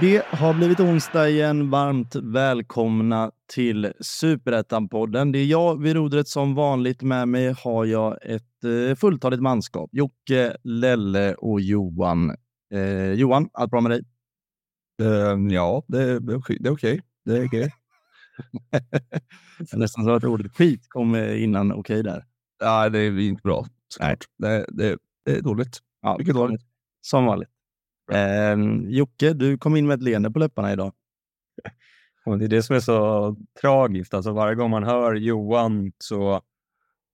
Det har blivit onsdag igen. Varmt välkomna till Superettan-podden. Det är jag vid rodret som vanligt. Med mig har jag ett eh, fulltaligt manskap. Jocke, Lelle och Johan. Eh, Johan, allt bra med dig? Uh, ja, det, är okej. Okay. Det är okej. Okay. nästan så att ordet skit kom innan okej okay där. Nej, det är inte bra. Nej. Det, det, det är dåligt. Ja, Mycket dåligt. Som vanligt. Eh, Jocke, du kom in med ett leende på läpparna idag. Och det är det som är så tragiskt. Alltså varje gång man hör Johan så...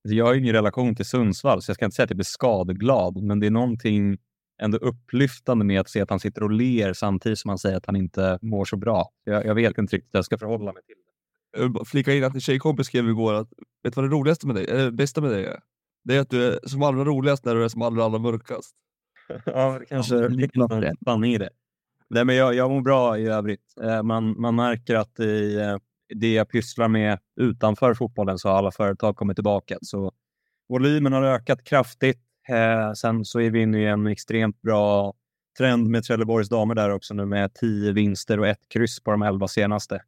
Alltså jag har ingen relation till Sundsvall, så jag ska inte säga att jag blir skadeglad, men det är någonting ändå upplyftande med att se att han sitter och ler samtidigt som han säger att han inte mår så bra. Jag, jag vet inte riktigt hur jag ska förhålla mig till det. Jag vill flika in att en tjejkompis skrev igår att vet du vad det roligaste med dig, eller bästa med dig är? Det är att du är som allra roligast när du är som allra, allra mörkast. ja, det kanske ligger något sanning i det. Nej, men jag, jag mår bra i övrigt. Eh, man, man märker att i eh, det jag pysslar med utanför fotbollen så har alla företag kommit tillbaka. Så volymen har ökat kraftigt. Eh, sen så är vi inne i en extremt bra trend med Trelleborgs damer där också nu med tio vinster och ett kryss på de elva senaste.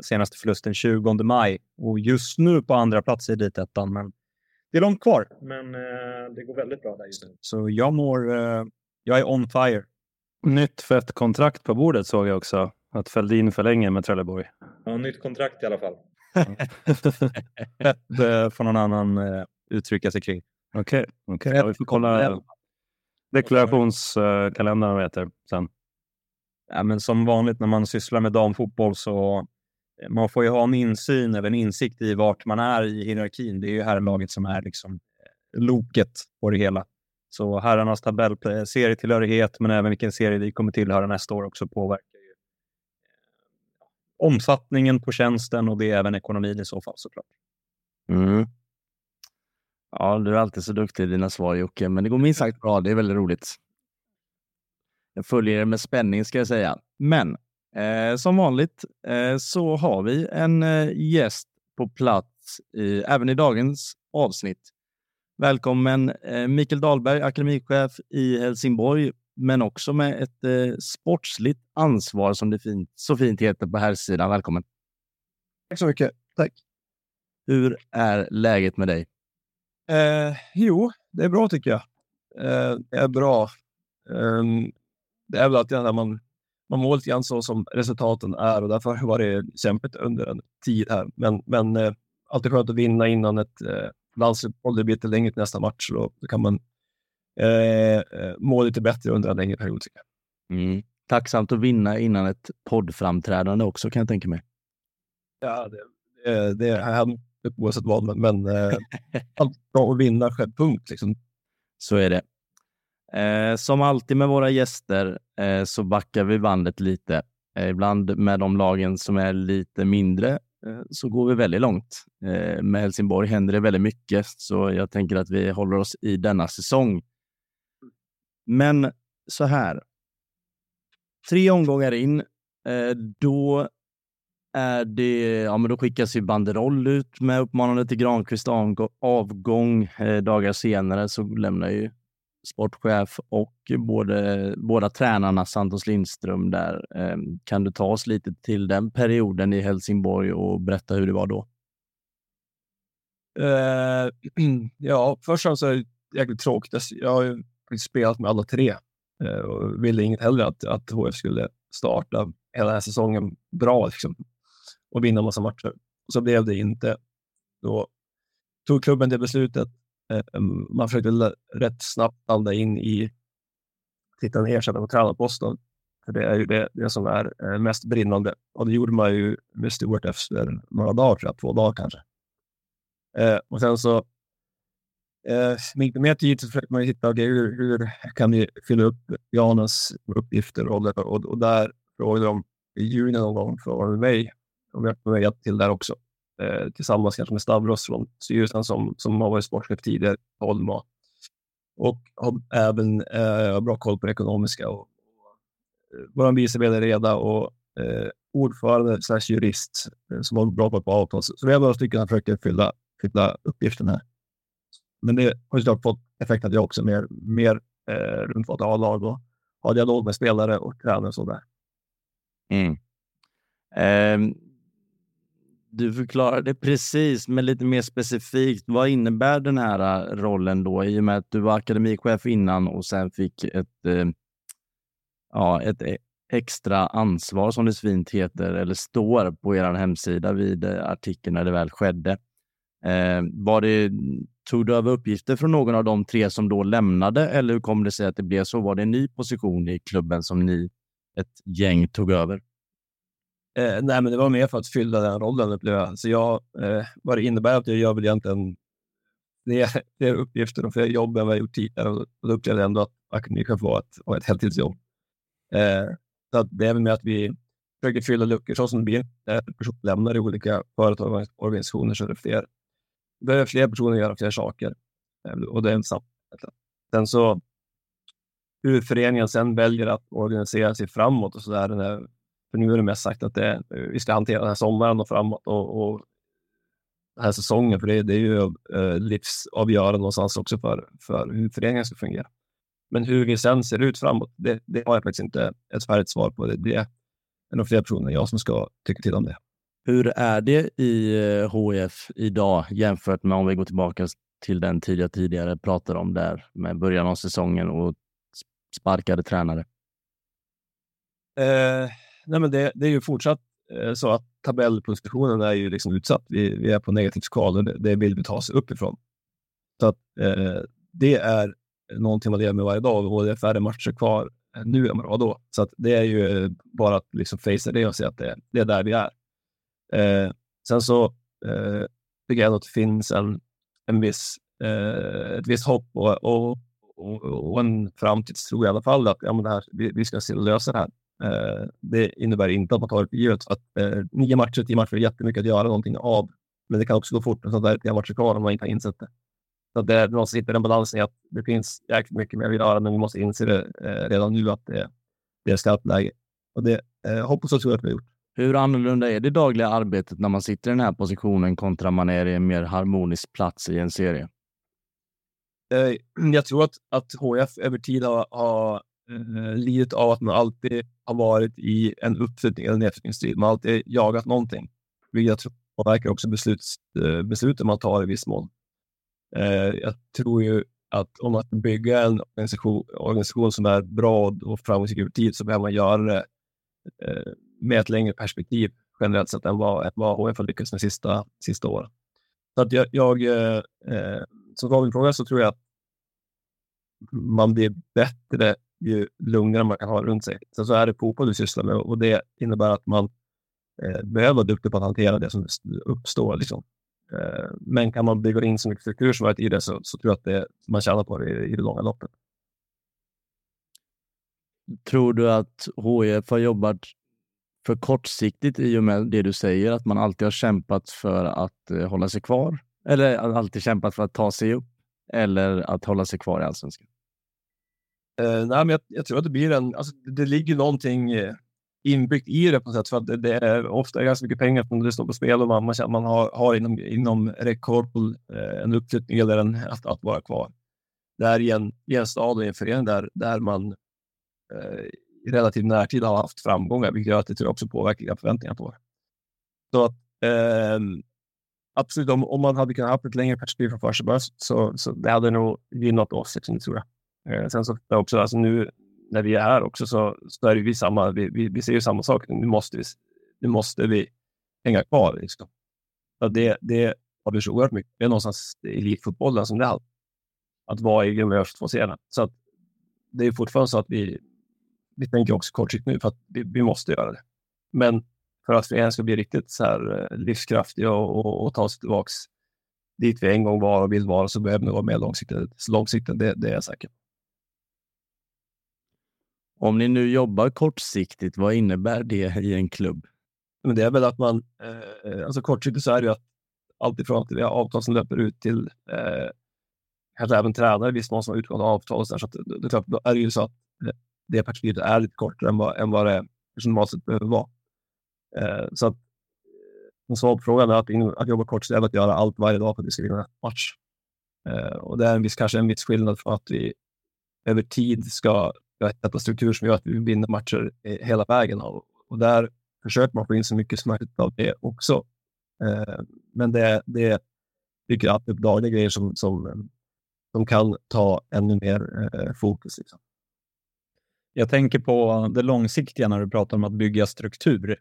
Senaste förlusten 20 maj och just nu på andra plats i elitettan. Men det är långt kvar, men eh, det går väldigt bra där just nu. Så jag mår... Eh, jag är on fire. Nytt fett kontrakt på bordet såg jag också. Att Feldin förlänger med Trelleborg. Ja, nytt kontrakt i alla fall. det får någon annan eh, uttrycka sig kring. Okej, okay, okay. ja, vi får kolla deklarationskalendern vad heter sen. Ja, men som vanligt när man sysslar med damfotboll så man får ju ha en insyn eller en insikt i vart man är i hierarkin. Det är ju herrlaget som är liksom eh, loket på det hela. Så herrarnas tabell, eh, serietillhörighet, men även vilken serie vi kommer tillhöra nästa år också påverkar ju eh, omfattningen på tjänsten och det är även ekonomin i så fall såklart. Mm. Ja, du är alltid så duktig i dina svar Jocke, men det går minst sagt bra. Det är väldigt roligt. Jag följer det med spänning ska jag säga. Men Eh, som vanligt eh, så har vi en eh, gäst på plats i, även i dagens avsnitt. Välkommen eh, Mikael Dahlberg, akademichef i Helsingborg, men också med ett eh, sportsligt ansvar som det fint, så fint heter på här sidan. Välkommen! Tack så mycket. Tack! Hur är läget med dig? Eh, jo, det är bra tycker jag. Eh, det är bra. Um, det är väl alltid när man man mår lite grann så som resultaten är och därför har det varit kämpigt under en tid här. Men, men eh, alltid skönt att vinna innan ett eh, landslagsuppehåll. Det blir lite längre till nästa match och då kan man eh, eh, må lite bättre under en längre period. Tycker jag. Mm. Tacksamt att vinna innan ett poddframträdande också kan jag tänka mig. Ja, det, det, det är oavsett vad, men, men eh, allt bra att vinna själv, punkt. Liksom. Så är det. Eh, som alltid med våra gäster eh, så backar vi bandet lite. Eh, ibland med de lagen som är lite mindre eh, så går vi väldigt långt. Eh, med Helsingborg händer det väldigt mycket, så jag tänker att vi håller oss i denna säsong. Men så här. Tre omgångar in, eh, då är det, ja, men då skickas ju banderoll ut med uppmanande till Granqvist avgång. Eh, dagar senare så lämnar ju sportchef och både, båda tränarna Santos Lindström där. Eh, kan du ta oss lite till den perioden i Helsingborg och berätta hur det var då? Uh, ja, först och främst är det jäkligt tråkigt. Jag har ju spelat med alla tre uh, och ville inget hellre att, att HF skulle starta hela den här säsongen bra liksom, och vinna massa matcher. Och så blev det inte. Då tog klubben det beslutet Eh, mm, man försökte rätt snabbt landa in i hitta en ersättare på tränarposten. För det är ju det, det som är eh, mest brinnande. Och det gjorde man ju med Stuart efter några dagar, tror jag, två dagar kanske. Eh, och sen så eh, med mer tid så försökte man ju hitta, okay, hur, hur kan vi fylla upp Janens uppgifter? Och, och, och där frågade de i juni någon gång från mig, om jag får mig till där också eh, tillsammans kanske med Stavros från styrelsen som, som har varit sportchef tidigare, Holma och har även eh, bra koll på det ekonomiska. Och, och, vår vice vd Reda och eh, ordförande slash jurist eh, som har bra koll på avtal. Så vi har några stycken som försöker fylla, fylla uppgiften här. Men det har såklart fått effekt att jag också mer, mer eh, runt vårt A-lag och har dialog med spelare och tränare och sådär. Mm. Um, du förklarade precis, men lite mer specifikt. Vad innebär den här äh, rollen då? I och med att du var akademichef innan och sen fick ett, eh, ja, ett e-, extra ansvar som det fint heter, eller står på er hemsida vid äh, artikeln när det väl skedde. Eh, var det, tog du över uppgifter från någon av de tre som då lämnade eller hur kom det sig att det blev så? Var det en ny position i klubben som ni, ett gäng, tog över? Eh, nej, men det var mer för att fylla den rollen upplevde jag. Så jag, eh, vad det innebär att jag gör väl egentligen fler, fler uppgifter och fler jobb än vad jag gjort tidigare. Och då upplevde jag ändå att akademichef var ett, var ett heltidsjobb. Eh, så att det är väl med att vi försöker fylla luckor så som det blir. När personer lämnar i olika företag och organisationer så är det fler, behöver fler personer göra fler saker. Eh, och det är en Sen så hur föreningen sen väljer att organisera sig framåt och så där, för nu är det mest sagt att det, vi ska hantera den här sommaren och framåt och, och den här säsongen, för det, det är ju eh, livsavgörande någonstans också för, för hur föreningen ska fungera. Men hur vi sen ser ut framåt, det, det har jag faktiskt inte ett färdigt svar på. Det, det är nog fler personer än jag som ska tycka till om det. Hur är det i HF eh, idag jämfört med om vi går tillbaka till den tid jag tidigare pratade om där med början av säsongen och sparkade tränare? Eh, nej men det, det är ju fortsatt eh, så att tabellpositionen är ju liksom utsatt. Vi, vi är på negativt skal och det, det vill vi ta oss uppifrån. Så att eh, det är någonting man lever med varje dag och det är färre matcher kvar nu än vad det var då. Så att det är ju bara att liksom facea det och säga att det, det är där vi är. Eh, sen så eh, tycker jag att det finns en, en viss, eh, ett visst hopp och, och, och, och en framtidstro i alla fall att ja, men det här, vi, vi ska se lösa det här. Eh, det innebär inte att man tar det för givet. Att, eh, nio matcher, tio matcher är jättemycket att göra någonting av. Men det kan också gå fort så det är tio matcher kvar om man inte har insett det. Så det är någonstans inte den balansen i att det finns jäkligt mycket mer att göra, men vi måste inse det eh, redan nu att det, det är skarpt läge. Och det eh, hoppas och tror att vi har gjort. Hur annorlunda är det dagliga arbetet när man sitter i den här positionen kontra man är i en mer harmonisk plats i en serie? Jag tror att, att HF över tid har, har eh, lidit av att man alltid har varit i en uppflyttning eller nedflyttningsstrid. Man har alltid jagat någonting, vilket jag tror påverkar också besluts, eh, besluten man tar i viss mån. Eh, jag tror ju att om man bygga en organisation, organisation som är bra och framgångsrik över tid så behöver man göra det eh, med ett längre perspektiv generellt sett än vad, vad HF har lyckats med sista, sista åren. Så att jag, jag eh, eh som svar på fråga så tror jag att man blir bättre ju lugnare man kan ha runt sig. Sen så är det fotboll du sysslar med och det innebär att man eh, behöver vara duktig på att hantera det som uppstår. Liksom. Eh, men kan man bygga in så mycket struktur som möjligt i det så, så tror jag att det, man tjänar på det i, i det långa loppet. Tror du att HIF har jobbat för kortsiktigt i och med det du säger, att man alltid har kämpat för att eh, hålla sig kvar? Eller alltid kämpat för att ta sig upp? Eller att hålla sig kvar i allsvenskan? Uh, nej, men jag, jag, tror att det blir en... Alltså, det ligger någonting eh, inbyggt i det på något sätt. För att det, det är ofta ganska mycket pengar som det står på spel och man, man, man har, har inom, inom räckhåll uh, eh, en uppflyttning eller en, att, att vara kvar. där i en, i en stad och i en förening där, där man i relativ närtid har haft framgångar, vilket gör att det tror jag också påverkar förväntningarna på det. Så att, ehm, absolut, om, om man hade kunnat ha ett längre perspektiv från första början så, så det hade nog gynnat oss, liksom, tror jag. Eh, sen så också, alltså nu när vi är här också så, så är vi samma, vi, vi, vi ser ju samma sak. Nu måste vi, nu måste vi hänga kvar. Liksom. Så det, det har vi så oerhört mycket. Det är någonstans elitfotbollen som det är. Att vara i de två. Så att det är fortfarande så att vi, vi tänker också kortsiktigt nu för att vi, vi måste göra det. Men för att föreningen ska bli riktigt så här eh, livskraftig och, och, och ta sig tillbaks dit vi en gång var och vill vara så behöver vi vara mer långsiktigt. långsiktigt det, det är jag säker på. Om ni nu jobbar kortsiktigt, vad innebär det i en klubb? Men det är väl att man, eh, alltså kortsiktigt så är det ju att alltifrån att vi har avtal som löper ut till eh, kanske även tränare, visst mån som har utgående avtal och så, där, så att, det, det, då är det ju så att eh, det perspektivet är lite kortare än vad, än vad det normalt sett behöver vara. Eh, så att eh, den svåra på frågan är att, att jobba kort är att göra allt varje dag för att vi ska vinna match. Eh, och det är en viss, kanske en viss skillnad från att vi över tid ska vi har hittat struktur som gör att vi vinner matcher eh, hela vägen. Och, där försöker man få in så mycket som möjligt av det också. Eh, men det, det dyker alltid upp dagliga grejer som, som, som kan ta ännu mer eh, fokus. Liksom. Jag tänker på det långsiktiga när du pratar om att bygga struktur.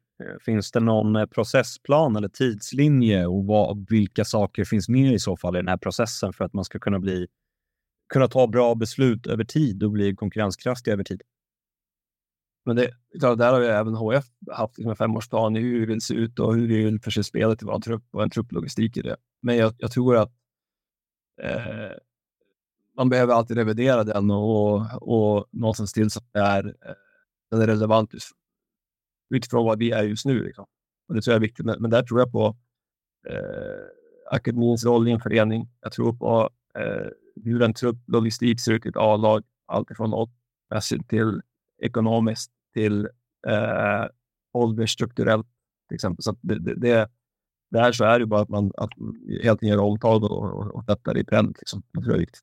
Finns det någon processplan eller tidslinje och vad, vilka saker finns med i så fall i den här processen för att man ska kunna bli kunna ta bra beslut över tid och bli konkurrenskraftig över tid? Men det, där har ju även HF haft liksom en femårsplan i hur vi vill se ut och hur vi vill förse spelet i vår trupp och en trupplogistik i det. Men jag, jag tror att eh, man behöver alltid revidera den och, och någonstans till så att det är, eh, den är relevant utifrån vad vi är just nu. Liksom. Och det tror jag är viktigt. Men, men där tror jag på eh, akademins roll i en förening. Jag tror på eh, hur en trupp logistik ser ut i ett A-lag. Alltifrån åldersmässigt till ekonomiskt till eh, åldersstrukturellt till exempel. Så det, det, det, där så är det bara att man att helt enkelt gör omtag och, och, och detta i pränt. Liksom. Det tror jag är viktigt.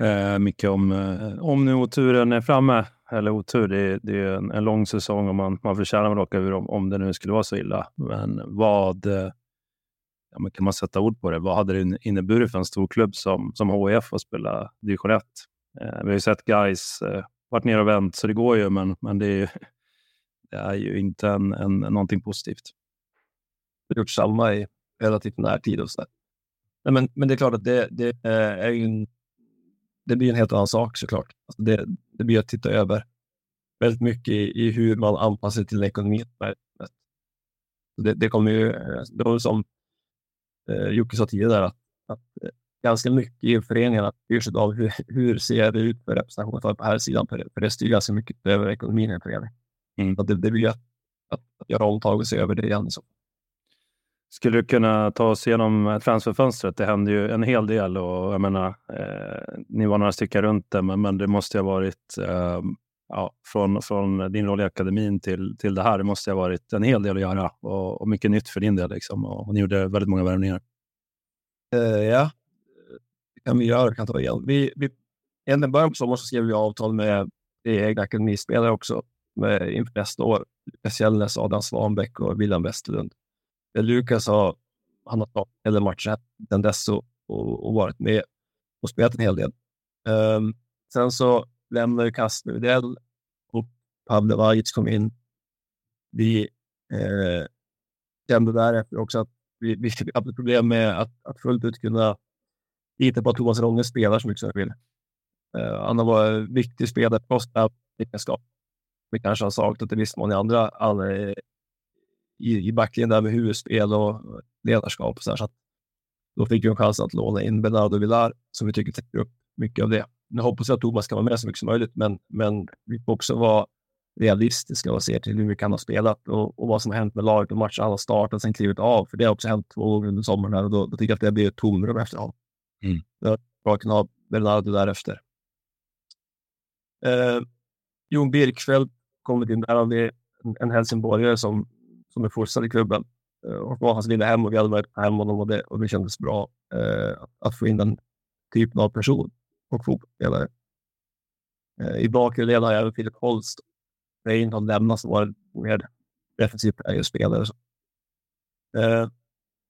Eh, mycket om, eh, om nu oturen är framme. Eller otur, det, det är en, en, lång säsong och man, man förtjänar väl åka ur om, om det nu skulle vara så illa. Men vad eh, ja, men kan man sätta ord på det? Vad hade det inneburit för en stor klubb som, som HIF att spela division 1? Eh, vi har ju sett guys eh, varit ner och vänt, så det går ju, men, men det, är ju, det är ju inte en, en, någonting positivt. Det har gjort samma i relativt närtid och så Nej, men, men det är klart att det, det eh, är en, det blir en helt annan sak såklart. Alltså det, det blir att titta över väldigt mycket i, i hur man anpassar sig till ekonomin. Det, det kommer ju, eh, de som eh, Jocke sa tidigare, att, att eh, ganska mycket i föreningarna styrs av hur, hur ser det ut för representation på här sidan, för, för det styr ganska mycket över ekonomin i en förening. Mm. Det, det blir att, att, att göra omtag och se över det igen. Så. Skulle du kunna ta oss igenom transferfönstret? Det hände ju en hel del och jag menar, eh, ni var några stycken runt det, men, men det måste ha varit eh, ja, från, från din roll i akademin till, till det här. Det måste ha varit en hel del att göra och, och mycket nytt för din del. Liksom, och, och ni gjorde väldigt många värvningar. Uh, ja, det kan vi göra. Kan ta igen. Vi, vi, egentligen början på sommaren så skrev vi avtal med egna akademispelare också med, inför nästa år. Lukas Gällnäs, Adam Svanbäck och William Westerlund. Lukas har, han har tagit hela matchen sedan dess och, och, och, varit med och spelat en hel del. Um, sen så lämnade Kasper Udell och Pavle Vajic kom in. Vi eh, kände därefter också att vi, vi hade problem med att, att fullt ut kunna lita på att Thomas Ronge spelar så mycket som vi vill. Eh, han har varit en viktig spelare för oss egenskap. Vi kanske har saknat i viss mån i andra, andra eh, i, i backlinjen där med huvudspel och ledarskap. Och så, här, så att då fick vi en chans att låna in Bernardo Villar som vi tycker täcker upp mycket av det. Nu hoppas jag att Thomas kan vara med så mycket som möjligt, men, men vi får också vara realistiska och se till hur vi kan ha spelat och, och vad som har hänt med laget och matchen han har startat sen klivit av. För det har också hänt två gånger under sommaren här och då, då tycker jag att det blir ett tomrum efter honom. Mm. Jag bra att kunna ha Bernardo därefter. Eh, Jon Birkfeldt kommit in. Där har vi en, en helsingborgare som, som är fostrad i klubben. Eh, och var hans lilla hem och vi hade varit hem honom och det, och det kändes bra eh, att få in den typen av person och fotbollsspelare. Eh, I bakre led har jag även Filip Holst. Reinhold lämnat som var mer defensivt spelare. Eh,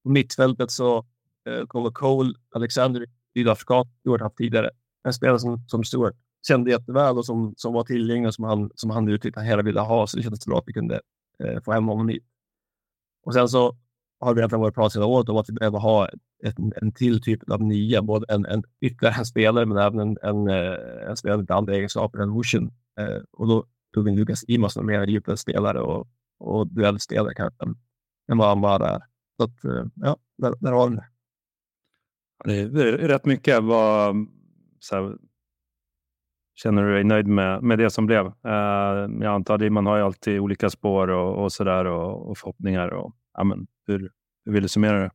på mittfältet så eh, kommer Cole Alexander, sydafrikan, Stuart haft tidigare. En spelare som, som Stuart kände jätteväl och som, som var tillgänglig och som han, som han uttryckte att han hela ville ha. Så det kändes bra att vi kunde eh, få hem honom hit. Och sen så har vi redan varit prat hela året om att vi behöver ha ett, en till typ av nya, både en, en ytterligare en spelare men även en, en, eh, en spelare med andra egenskaper än Wushin. Eh, och då tog vi Lukas Imas som mer djupare spelare och, och duellspelare kanske än, vad han var där. Så att, eh, ja, där, där har vi det. Det är rätt mycket. Vad, så här, känner du dig nöjd med, med det som blev? Eh, jag antar att man har ju alltid olika spår och, och sådär och, och förhoppningar. Och, ja, men, hur, hur vill du summera det?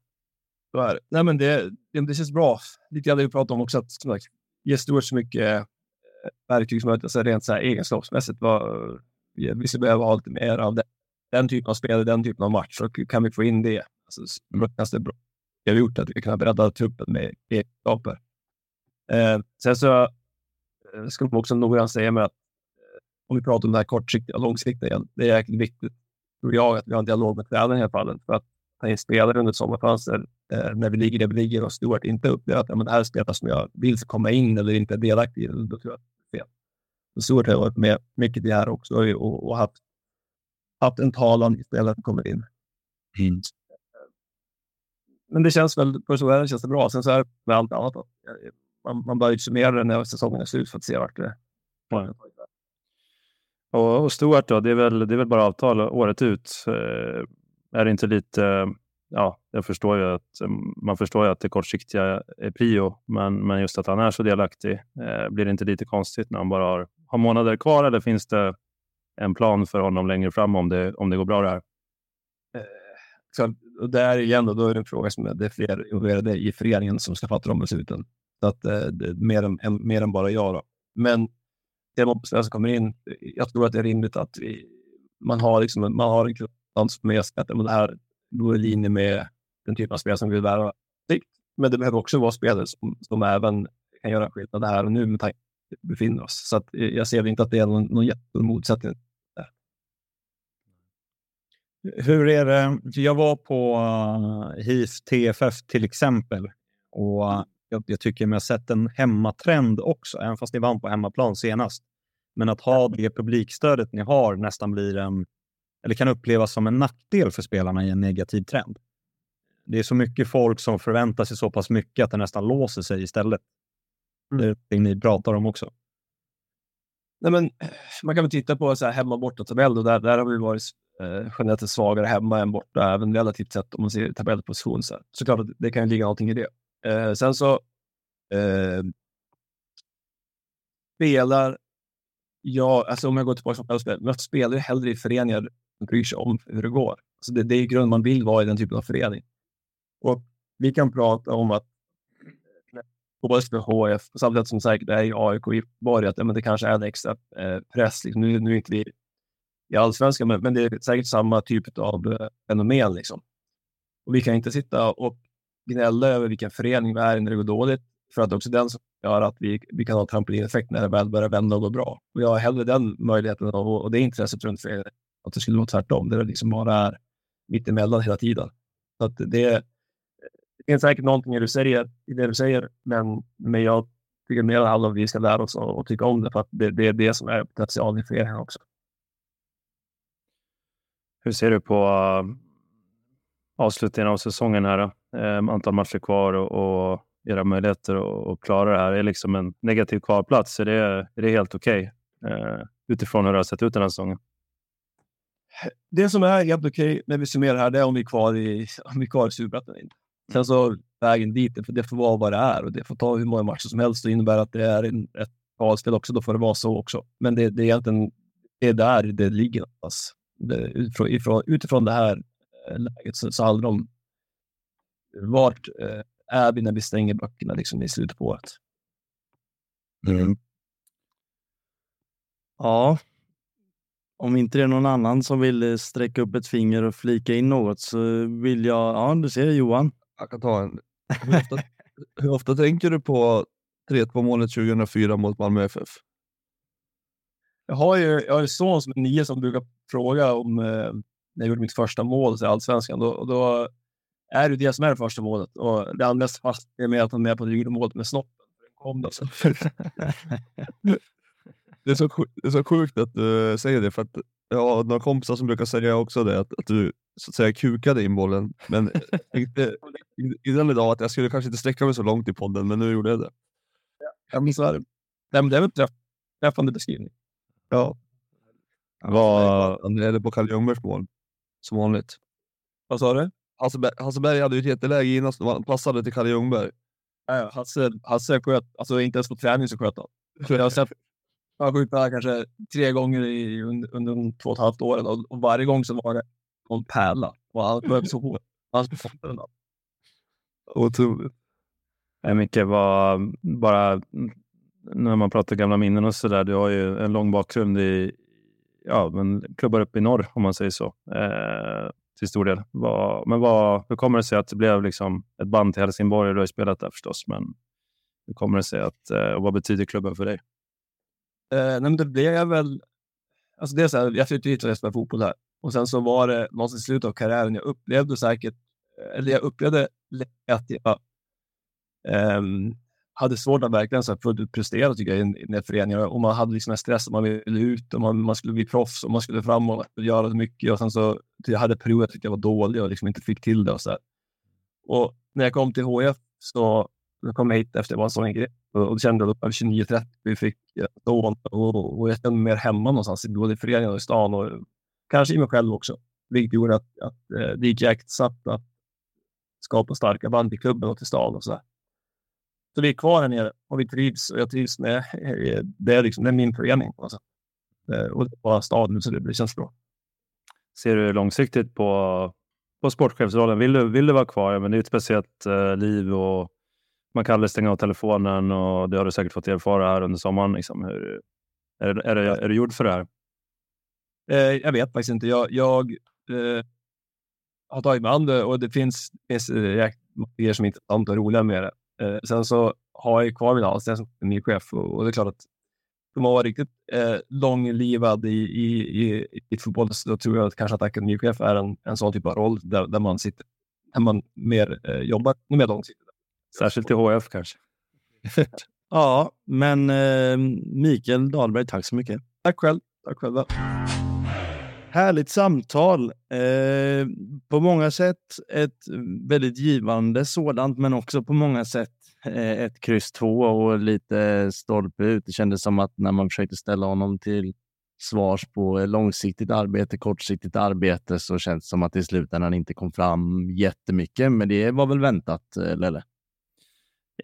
Så är det. Nej, men det, det, det känns bra. Lite grann det vi pratade om också, att som ge Stewart så mycket eh, verktyg som möjligt, alltså rent så här egenskapsmässigt. Vad, vi skulle behöva ha lite mer av det. den typen av spel, den typen av match. Så kan vi få in det. Alltså, det bra. Vi har gjort att vi kan bredda truppen med egenskaper. Eh, sen så eh, ska man också noggrant säga med att eh, om vi pratar om det här kortsiktiga och långsiktiga igen. Det är jäkligt viktigt, tror jag, att vi har en dialog med tränaren i här fallet. För att ta in spelare under sommarfönster eh, när vi ligger där vi ligger och Stuart inte upplever att ja, men det här är spelare som jag vill ska komma in eller inte är delaktig i. Då tror jag att det är fel. Så Stuart har varit med mycket i det här också och, och haft, haft en talan i spelare som kommer in. Mm. Men det känns väl, för så är det, känns det bra. Sen så är det med allt annat. Då. Man, man bör ju summera det när säsongen är slut för att se vart det är. Och, och Stuart då, det är, väl, det är väl bara avtal året ut. Eh, är det inte lite, ja, jag förstår ju att man förstår ju att det kortsiktiga är prio, men, men just att han är så delaktig, eh, blir det inte lite konstigt när han bara har, har månader kvar eller finns det en plan för honom längre fram om det, om det går bra det här? Eh, så, och där igen, då, då är det en fråga som är, det är fler involverade i föreningen som ska fatta de besluten. Så att, eh, mer, än, mer än bara jag. Då. Men det är som kommer in. Jag tror att det är rimligt att vi, man har, liksom, man har en klubb som är att det här går i linje med den typen av spel som vi vill värva. Men det behöver också vara spelare som, som även kan göra skillnad här och nu med tanke på vi befinner oss. Så att eh, jag ser inte att det är någon, någon jättestor motsättning. Där. Hur är det? Jag var på eh, HIF TFF till exempel och jag, jag tycker mig ha sett en hemmatrend också, även fast ni vann på hemmaplan senast. Men att ha det publikstödet ni har nästan blir en eller kan upplevas som en nackdel för spelarna i en negativ trend. Det är så mycket folk som förväntar sig så pass mycket att det nästan låser sig istället. Mm. Det är det ni pratar om också. Nej, men, man kan väl titta på så här hemma borta tabell. Där, där har vi varit eh, generellt svagare hemma än borta, även relativt sett om man ser tabellposition. Så, så klart att det kan ligga någonting i det. Eh, sen så eh, spelar jag, alltså om jag går tillbaka till spel, jag spelar ju hellre i föreningar som bryr sig om hur det går. Så det, det är i grunden man vill vara i den typen av förening. Och vi kan prata om att både för HF, på samma sätt som säkert är i AIK och Göteborg, att ja, men det kanske är en extra eh, press. Liksom. Nu, nu är inte vi i allsvenskan, men, men det är säkert samma typ av eh, fenomen. Liksom. Och vi kan inte sitta och gnälla över vilken förening vi är i när det går dåligt, för att också den som gör att vi, vi kan ha trampolineffekt när det väl börjar vända och gå bra. Och jag har hellre den möjligheten och, och det intresset runt föreningen att det skulle vara tvärtom. Det liksom bara är mittemellan hela tiden. Så att det, det finns säkert någonting i det du säger, i det du säger men, men jag tycker mer det handlar om att vi ska lära oss att tycka om det för att det, det är det som är potentialen i föreningen också. Hur ser du på uh, avslutningen av säsongen här? Då? Um, antal matcher kvar och, och era möjligheter att, klara det här. Är liksom en negativ kvalplats, är det, är det helt okej okay, utifrån hur det har sett ut den här säsongen? det som är helt okej okay när vi summerar här, det är om vi är kvar i, om vi är kvar i Superettan. Sen så vägen dit, det, det får vara vad det är och det får ta hur många matcher som helst och innebär att det är en, ett kvalspel också. Då får det vara så också. Men det, det är egentligen det är där det ligger någonstans. Det, utifrån, utifrån det här eh, läget så, så handlar det om vart eh, är vi när vi stänger böckerna liksom i slutet på året. Mm. Ja, om inte det är någon annan som vill eh, sträcka upp ett finger och flika in något så vill jag, ja du ser Johan. Jag kan ta en. Hur ofta, hur ofta tänker du på 3-2 målet 2004 mot Malmö FF? Jag har ju jag har en son som är nio som brukar fråga om eh, när jag gjorde mitt första mål i Allsvenskan. Då, då är det det som är det första målet och det andra fast är med att han är med på målet med snoppen. Kom då, det, är så, det är så sjukt att du säger det, för att jag har några kompisar som brukar säga också det, att, att du så att säga kukade in bollen. Men inte, innan idag att jag skulle kanske inte sträcka mig så långt i podden, men nu gjorde jag det. Ja, men så är det. Det är väl träff, träffande beskrivning. Ja. Var han ledde på Kalle Ljungbergs mål, som vanligt. Vad sa du? Hasse, Ber Hasse Berg hade ju ett jätteläge innan, han passade till Kalle Ljungberg. Ja, Hasse, Hasse sköt, alltså inte ens på träning så sköt han. Jag har sett skjutit där kanske tre gånger i, under, under de två och ett halvt åren och, och varje gång så var det någon pärla och han sköt så hårt. Han Otroligt. Nej, Micke, var bara när man pratar gamla minnen och så där. Du har ju en lång bakgrund i ja, men klubbar uppe i norr, om man säger så, eh, till stor del. Vad, men vad, hur kommer det sig att det blev liksom ett band till Helsingborg? Du har ju spelat där förstås, men hur kommer det sig att, eh, och vad betyder klubben för dig? Eh, nej, men det blev väl... Alltså det är så här, jag flyttade hit och spelade fotboll här. Och sen så var det någonstans i slutet av karriären, jag upplevde säkert, eh, eller jag upplevde att jag eh, hade svårt att verkligen så fullt ut prestera tycker jag, i, den den föreningen. Och man hade liksom en stress att man ville ut och man, man skulle bli proffs och man skulle fram och göra mycket. Och sen så jag hade perioder jag tyckte jag var dålig och liksom inte fick till det och så här. Och när jag kom till HF så jag kom jag hit efter jag var en sån grej och, och kände att 29-30 vi fick eh, då och, och jag kände mig mer hemma någonstans, både i föreningen och i stan och kanske i mig själv också. Vilket gjorde att, att eh, det gick jäkligt snabbt att skapa starka band i klubben och till stan och så där. Så vi är kvar här nere och vi trivs och jag trivs med det. Är liksom, det är min förening. Alltså. Och det var staden så det känns bra. Ser du långsiktigt på, på sportchefsrollen? Vill du, vill du vara kvar? Ja, men det är ett speciellt uh, liv och man kan aldrig stänga av telefonen och det har du säkert fått erfara här under sommaren. Liksom. Hur, är, är, det, är du gjord för det här? Eh, jag vet faktiskt inte. Jag, jag eh, har tagit mig an det och det finns, finns eh, grejer som är intressanta och roliga med det. Eh, sen så har jag kvar min anställning som ny chef och, och, det är klart att de har varit riktigt eh, långlivad i, i, i, i fotboll. Så tror jag att kanske att akademichef är en, en sån typ av roll där, där man sitter, där man mer eh, jobbar mer långsiktigt. Särskilt i HF kanske. ja, men eh, Mikael Dahlberg, tack så mycket. Tack själv. Tack själva. Härligt samtal. Eh, på många sätt ett väldigt givande sådant, men också på många sätt eh, ett kryss två och lite stolpe ut. Det kändes som att när man försökte ställa honom till svars på långsiktigt arbete, kortsiktigt arbete, så känns det som att i slutändan inte kom fram jättemycket. Men det var väl väntat, eh, Lelle?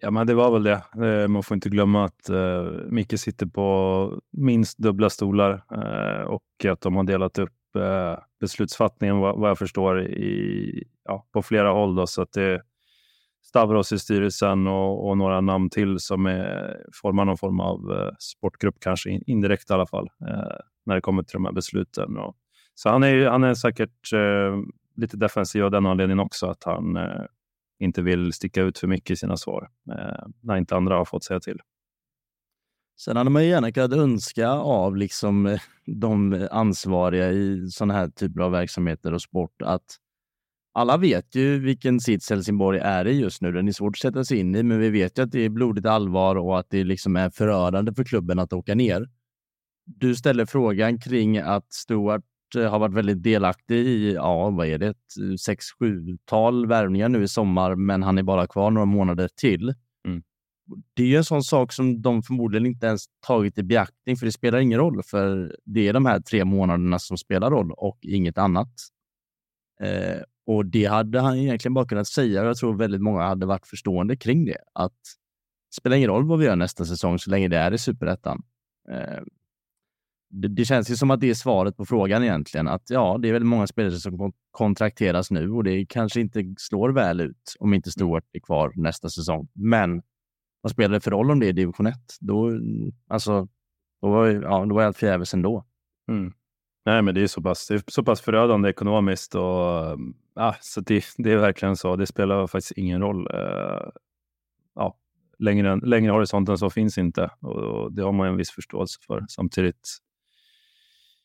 Ja, men det var väl det. Eh, man får inte glömma att eh, Micke sitter på minst dubbla stolar och att de har delat upp Eh, beslutsfattningen vad, jag förstår i, ja, på flera håll. Då, så att det är Stavros i styrelsen och, och, några namn till som är, formar någon form av eh, sportgrupp, kanske indirekt i alla fall, eh, när det kommer till de här besluten. Och, så han är, han är säkert lite defensiv av den anledningen också, att han inte vill sticka ut för mycket i sina svar eh, när inte andra har fått säga till. Sen hade man gärna kunnat önska av liksom eh, de ansvariga i sådana här typer av verksamheter och sport att alla vet ju vilken sits Helsingborg är i just nu. Den är svårt att sätta sig in i, men vi vet ju att det är blodigt allvar och att det liksom är förödande för klubben att åka ner. Du ställer frågan kring att Stuart eh, har varit väldigt delaktig i, ja, vad är det, eh, sex, sjutal värvningar nu i sommar, men han är bara kvar några månader till. Mm. Det är ju en sån sak som de förmodligen inte ens tagit i beaktning, för det spelar ingen roll, för det är de här tre månaderna som spelar roll och inget annat. Eh, och det hade han egentligen bara kunnat säga och jag tror väldigt många hade varit förstående kring det. Att det spelar ingen roll vad vi gör nästa säsong så länge det är i superettan. Eh, det, det, känns ju som att det är svaret på frågan egentligen. Att ja, det är väldigt många spelare som kontrakteras nu och det kanske inte slår väl ut om inte Stuart är kvar nästa säsong. Men vad spelar det för roll om det är division 1? Då, alltså, då, var, ja, då var allt förgäves ändå. Mm. Nej, men det är så pass, det är så pass förödande ekonomiskt och ja, så det, det är verkligen så. Det spelar faktiskt ingen roll. Eh, ja, längre, längre horisonten så finns inte och, och det har man en viss förståelse för. Samtidigt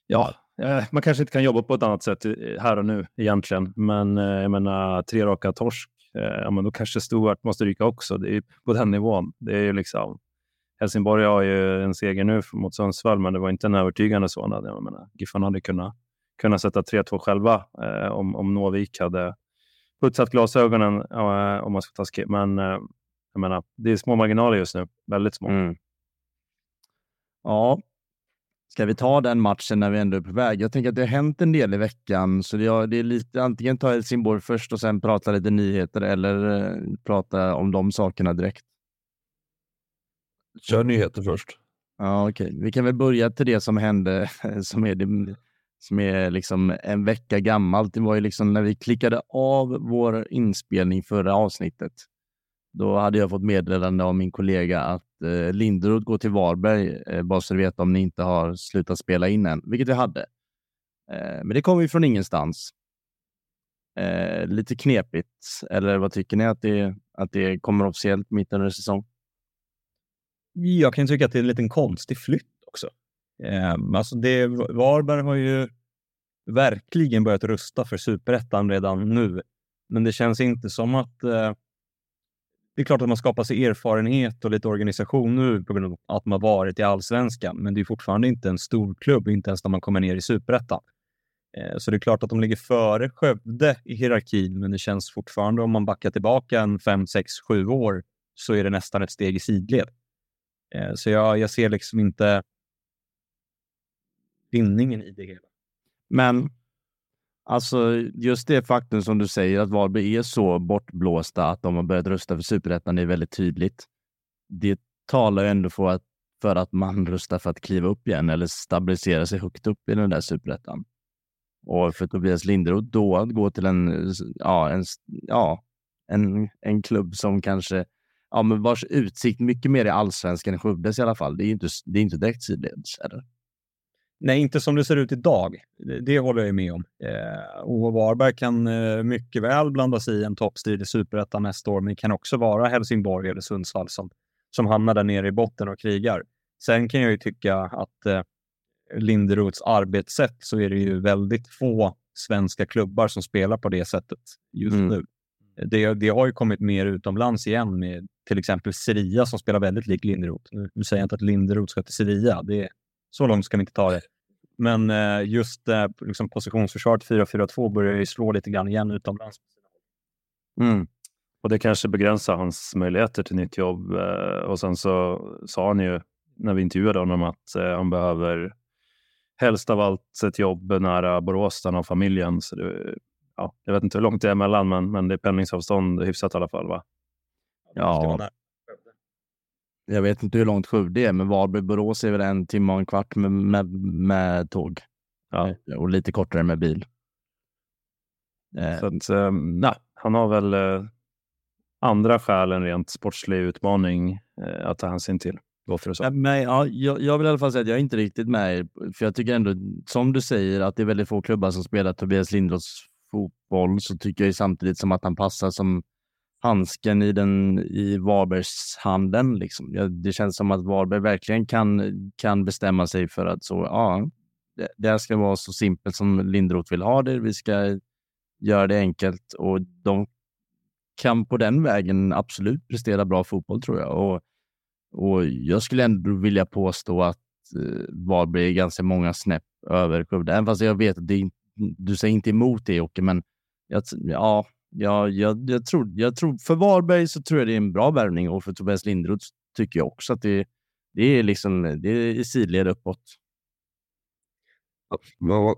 ja, eh, man kanske inte kan jobba på ett annat sätt här och nu egentligen. Men eh, jag menar, tre raka torsk, Eh, ja, men då kanske Stuart måste ryka också. Det är på den nivån. Det är ju liksom, Helsingborg har ju en seger nu mot Sundsvall, men det var inte en övertygande sådan. Jag menar, Giffan hade kunnat, kunnat sätta 3-2 själva eh, om, om Novik hade putsat glasögonen, eh, om man ska ta skip. Men eh, jag menar, det är små marginaler just nu, väldigt små. Mm. Ja, Ska vi ta den matchen när vi ändå är på väg? Jag tänker att det har hänt en del i veckan, så det är lite antingen ta Helsingborg först och sen prata lite nyheter eller eh, prata om de sakerna direkt. Kör nyheter först. Ja, okej. Okay. Vi kan väl börja till det som hände, som är det som är liksom en vecka gammalt. Det var ju liksom när vi klickade av vår inspelning förra avsnittet. Då hade jag fått meddelande av min kollega att eh, Linderoth går till Varberg, eh, bara så du vet om ni inte har slutat spela in än, vilket vi hade. Eh, men det kom ju från ingenstans. Eh, lite knepigt, eller vad tycker ni att det, att det kommer officiellt mitt under säsong? Jag kan tycka att det är en liten konstig flytt också. Eh, alltså det, Varberg har ju verkligen börjat rusta för superettan redan nu. Men det känns inte som att... Eh, det är klart att man skapar sig erfarenhet och lite organisation nu på grund av att man varit i allsvenskan. Men det är fortfarande inte en stor klubb, inte ens när man kommer ner i superettan. Eh, så det är klart att de ligger före Skövde i hierarkin, men det känns fortfarande om man backar tillbaka en 5, 6, 7 år så är det nästan ett steg i sidled. Eh, så jag, jag ser liksom inte vinningen i det hela. Men alltså just det faktum som du säger att Varberg är så bortblåsta att de har börjat rösta för superettan är väldigt tydligt. Det talar ju ändå för att, för att man röstar för att kliva upp igen eller stabilisera sig högt upp i den där superettan. Och för Tobias Linderoth då att gå till en, ja, en, ja, en, en klubb som kanske ja, men vars utsikt mycket mer är allsvenskan än Skövdes i alla fall. Det är inte, det är inte direkt sidleds, eller? Nej, inte som det ser ut idag. Det, det håller jag med om. Eh, och Varberg kan eh, mycket väl blanda sig i en toppstrid i superettan nästa år, men det kan också vara Helsingborg eller Sundsvall som, som hamnar där nere i botten och krigar. Sen kan jag ju tycka att eh, Linderoths arbetssätt så är det ju väldigt få svenska klubbar som spelar på det sättet just mm. nu. Det, det, har ju kommit mer utomlands igen med till exempel Sevilla som spelar väldigt lik Linderoth. Nu, nu säger jag inte att Linderoth ska till Sevilla. Det, så långt ska vi inte ta det. Men eh, just eh, liksom positionsförsvaret 4-4-2 börjar ju slå lite grann igen utomlands. Mm. Och det kanske begränsar hans möjligheter till nytt jobb. Eh, och sen så sa han ju när vi intervjuade honom att eh, han behöver helst av allt ett jobb nära Borås där han har familjen. Så det, ja, jag vet inte hur långt det är emellan, men, men det är pendlingsavstånd hyfsat i alla fall. Va? Ja, jag vet inte hur långt Skövde är, men Varberg-Borås är väl en timme och en kvart med, med, med tåg. Ja. Och lite kortare med bil. Så att, eh, nej, han har väl eh, andra skäl än rent sportslig utmaning eh, att ta hänsyn till. Det så. Men, ja, jag, jag, vill i alla fall säga att jag är inte riktigt med För jag tycker ändå, som du säger, att det är väldigt få klubbar som spelar Tobias Lindroths fotboll. Så tycker jag samtidigt som att han passar som handsken i, den, i Varbergs handen. Liksom. Ja, det känns som att Varberg verkligen kan, kan bestämma sig för att så, ja, det, det ska vara så simpelt som Lindroth vill ha det. Vi ska göra det enkelt och de kan på den vägen absolut prestera bra fotboll tror jag. Och, och jag skulle ändå vilja påstå att eh, Varberg är ganska många snäpp över Skövde. Även fast jag vet att det, du säger inte emot det Jocke, men jag, ja, Ja, jag, jag, tror, jag tror för Varberg så tror jag det är en bra värvning och för Tobias Lindroth tycker jag också att det, det är liksom det är i sidled uppåt.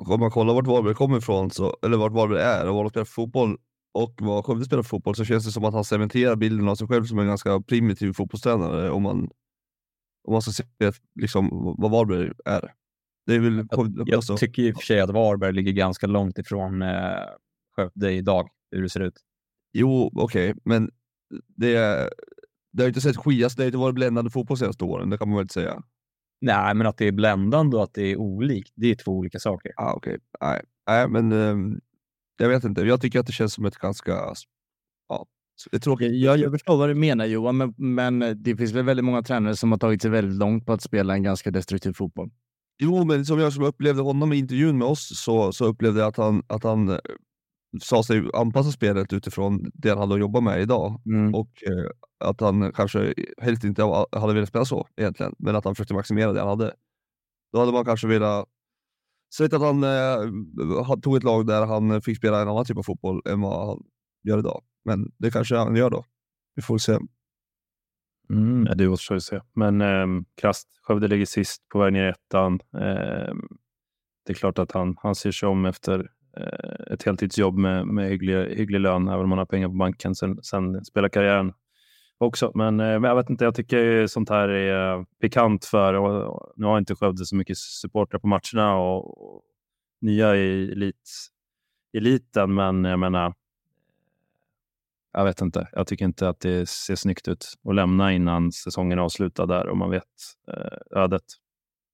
Om man kollar vart Varberg kommer ifrån, så, eller vart Varberg är och var de spelar fotboll och vad Skövde spelar fotboll så känns det som att han cementerar bilden av sig själv som en ganska primitiv fotbollstränare om man, om man ska se liksom, vad Varberg är. Det är väl, jag, jag tycker i och för sig att Varberg ligger ganska långt ifrån eh, Skövde idag hur det ser ut. Jo, okej, okay, men det, det har inte sett skias, det har inte varit bländande fotboll senaste åren, det kan man väl inte säga. Nej, men att det är bländande och att det är olikt, det är två olika saker. Ah, okej, okay. nej, nej, men um, jag vet inte. Jag tycker att det känns som ett ganska ja, det är Jag, jag förstår vad du menar Johan, men, men det finns väl väldigt många tränare som har tagit sig väldigt långt på att spela en ganska destruktiv fotboll. Jo, men som jag som upplevde honom i intervjun med oss så, så upplevde jag att han, att han sa sig anpassa spelet utifrån det han hade att jobba med idag. Mm. Och eh, att han kanske helst inte hade velat spela så egentligen, men att han försökte maximera det han hade. Då hade man kanske velat sett att han eh, tog ett lag där han fick spela en annan typ av fotboll än vad han gör idag. Men det kanske han gör då. Vi får se. Mm, det återstår att se. Men eh, krasst, Skövde ligger sist på väg ner i ettan. Eh, det är klart att han, han ser sig om efter Eh, ett heltidsjobb med, med hygglig, hygglig lön, även om man har pengar på banken. Sen, sen spelar karriären också. Men, eh, men jag vet inte, jag tycker sånt här är eh, pikant för, och, och, nu har inte Skövde så mycket supportrar på matcherna och, och nya i elit, eliten, men jag menar, jag vet inte. Jag tycker inte att det ser snyggt ut att lämna innan säsongen är avslutad där och man vet eh, ödet.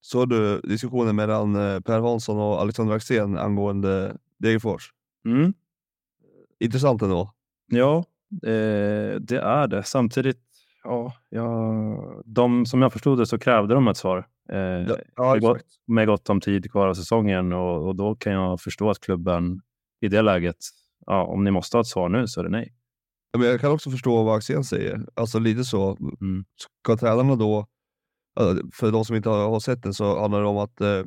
Såg du diskussionen mellan Per Hansson och Alexander Axén angående Degerfors? Mm. Intressant ändå. Ja, eh, det är det. Samtidigt, ja, ja, de, som jag förstod det så krävde de ett svar. Eh, Ja, ja, med, gott, med gott om tid kvar av säsongen och, och då kan jag förstå att klubben i det läget, ja, om ni måste ha ett svar nu så är det nej. Ja, Men jag kan också förstå vad Axén säger. Alltså lite så. Mm. Ska tränarna då, alltså, för de som inte har, har sett den så handlar det om att eh,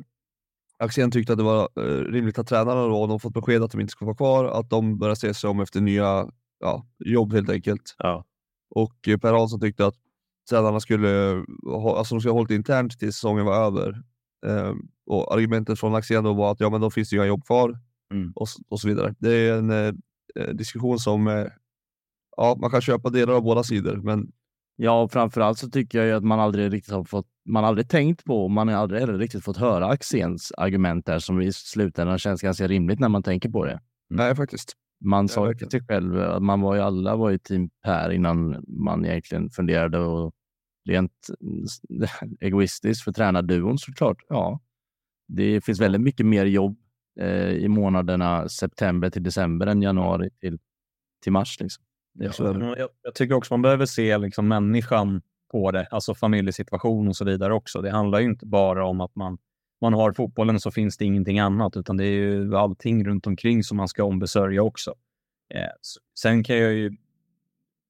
Axén tyckte att det var eh, rimligt att tränarna då, de fått besked att de inte ska vara kvar, att de börjar se sig om efter nya ja, jobb helt enkelt. Ja. Och eh, Per Hansson tyckte att tränarna skulle ha, alltså de skulle ha hållit internt tills säsongen var över. Eh, och argumentet från Axén då var att ja, men då finns det inga jobb kvar Mm. och, och så vidare. Det är en eh, eh, diskussion som eh, ja, man kan köpa delar av båda sidor, men Ja, och framförallt så tycker jag ju att man aldrig riktigt har fått, man aldrig tänkt på, och man har aldrig heller riktigt fått höra Axéns argument där som i slutändan känns ganska rimligt när man tänker på det. nej faktiskt. Man sa ju till sig själv att man var ju alla var ju team Per innan man egentligen funderade och rent egoistiskt för tränarduon såklart. Ja, det finns väldigt mycket mer jobb eh, i månaderna september till december än januari till, till mars. Liksom. Ja, jag, jag tycker också man behöver se liksom människan på det, alltså familjesituation och så vidare också. Det handlar ju inte bara om att man, man har fotbollen så finns det ingenting annat, utan det är ju allting runt omkring som man ska ombesörja också. Eh, sen kan jag ju...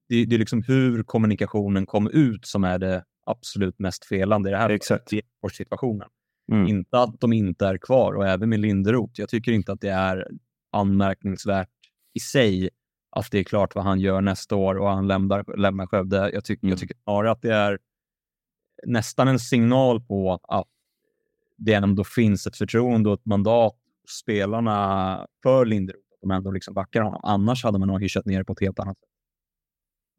Det, det är liksom hur kommunikationen kom ut som är det absolut mest felande i det här Exakt. situationen. Mm. Inte att de inte är kvar och även med Linderoth. Jag tycker inte att det är anmärkningsvärt i sig att det är klart vad han gör nästa år och han lämnar, lämnar Skövde. Jag, tycker Mm. jag tycker snarare att det är nästan en signal på att det ändå finns ett förtroende och ett mandat hos spelarna för Linderoth. De ändå liksom backar honom. Annars hade man nog hyschat ner på ett helt annat sätt.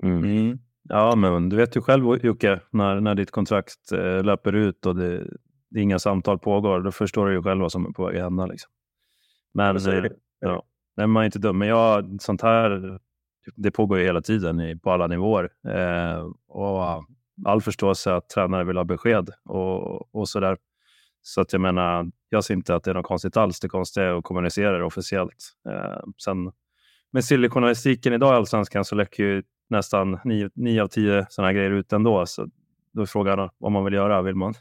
Mm. Mm. Ja, men du vet ju själv Jocke, när, när ditt kontrakt eh, löper ut och det, det inga samtal pågår, då förstår du ju själv vad som är på väg att hända. Liksom. Men, ja, nej, man är inte dum. Men jag, sånt här, det pågår ju hela tiden i, på alla nivåer. Eh, och all förståelse att tränare vill ha besked och, och sådär. Så att jag menar, jag ser inte att det är något konstigt alls. Det konstiga är att kommunicera det officiellt. Eh, sen med sillyjournalistiken idag i Allsvenskan så läcker ju nästan nio, nio av tio sådana här grejer ut ändå. Så då är frågan vad man vill göra. Vill man,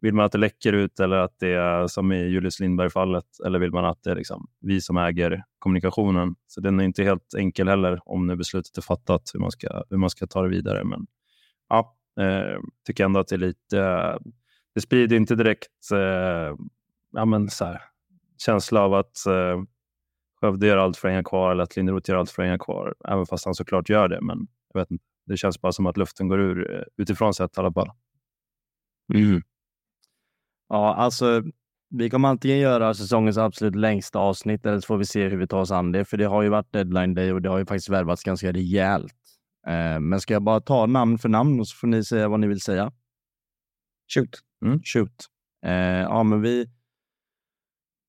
vill man att det läcker ut eller att det är som i Julius Lindberg-fallet? Eller vill man att det är liksom vi som äger kommunikationen? Så den är inte helt enkel heller om nu beslutet är fattat hur man ska, hur man ska ta det vidare. Men ja, eh, tycker ändå att det är lite... Eh, det sprider inte direkt eh, ja, men så här, känsla av att eh, Skövde gör allt för att hänga kvar eller att Linderoth gör allt för att hänga kvar. Även fast han såklart gör det. Men jag vet inte. Det känns bara som att luften går ur eh, utifrån sett i alla fall. Mm. Ja, alltså vi kommer antingen göra säsongens absolut längsta avsnitt eller så får vi se hur vi tar oss an det. För det har ju varit deadline day och det har ju faktiskt värvats ganska rejält. Eh, men ska jag bara ta namn för namn och så får ni säga vad ni vill säga? Shoot. Mm, shoot. Eh, ja, men vi...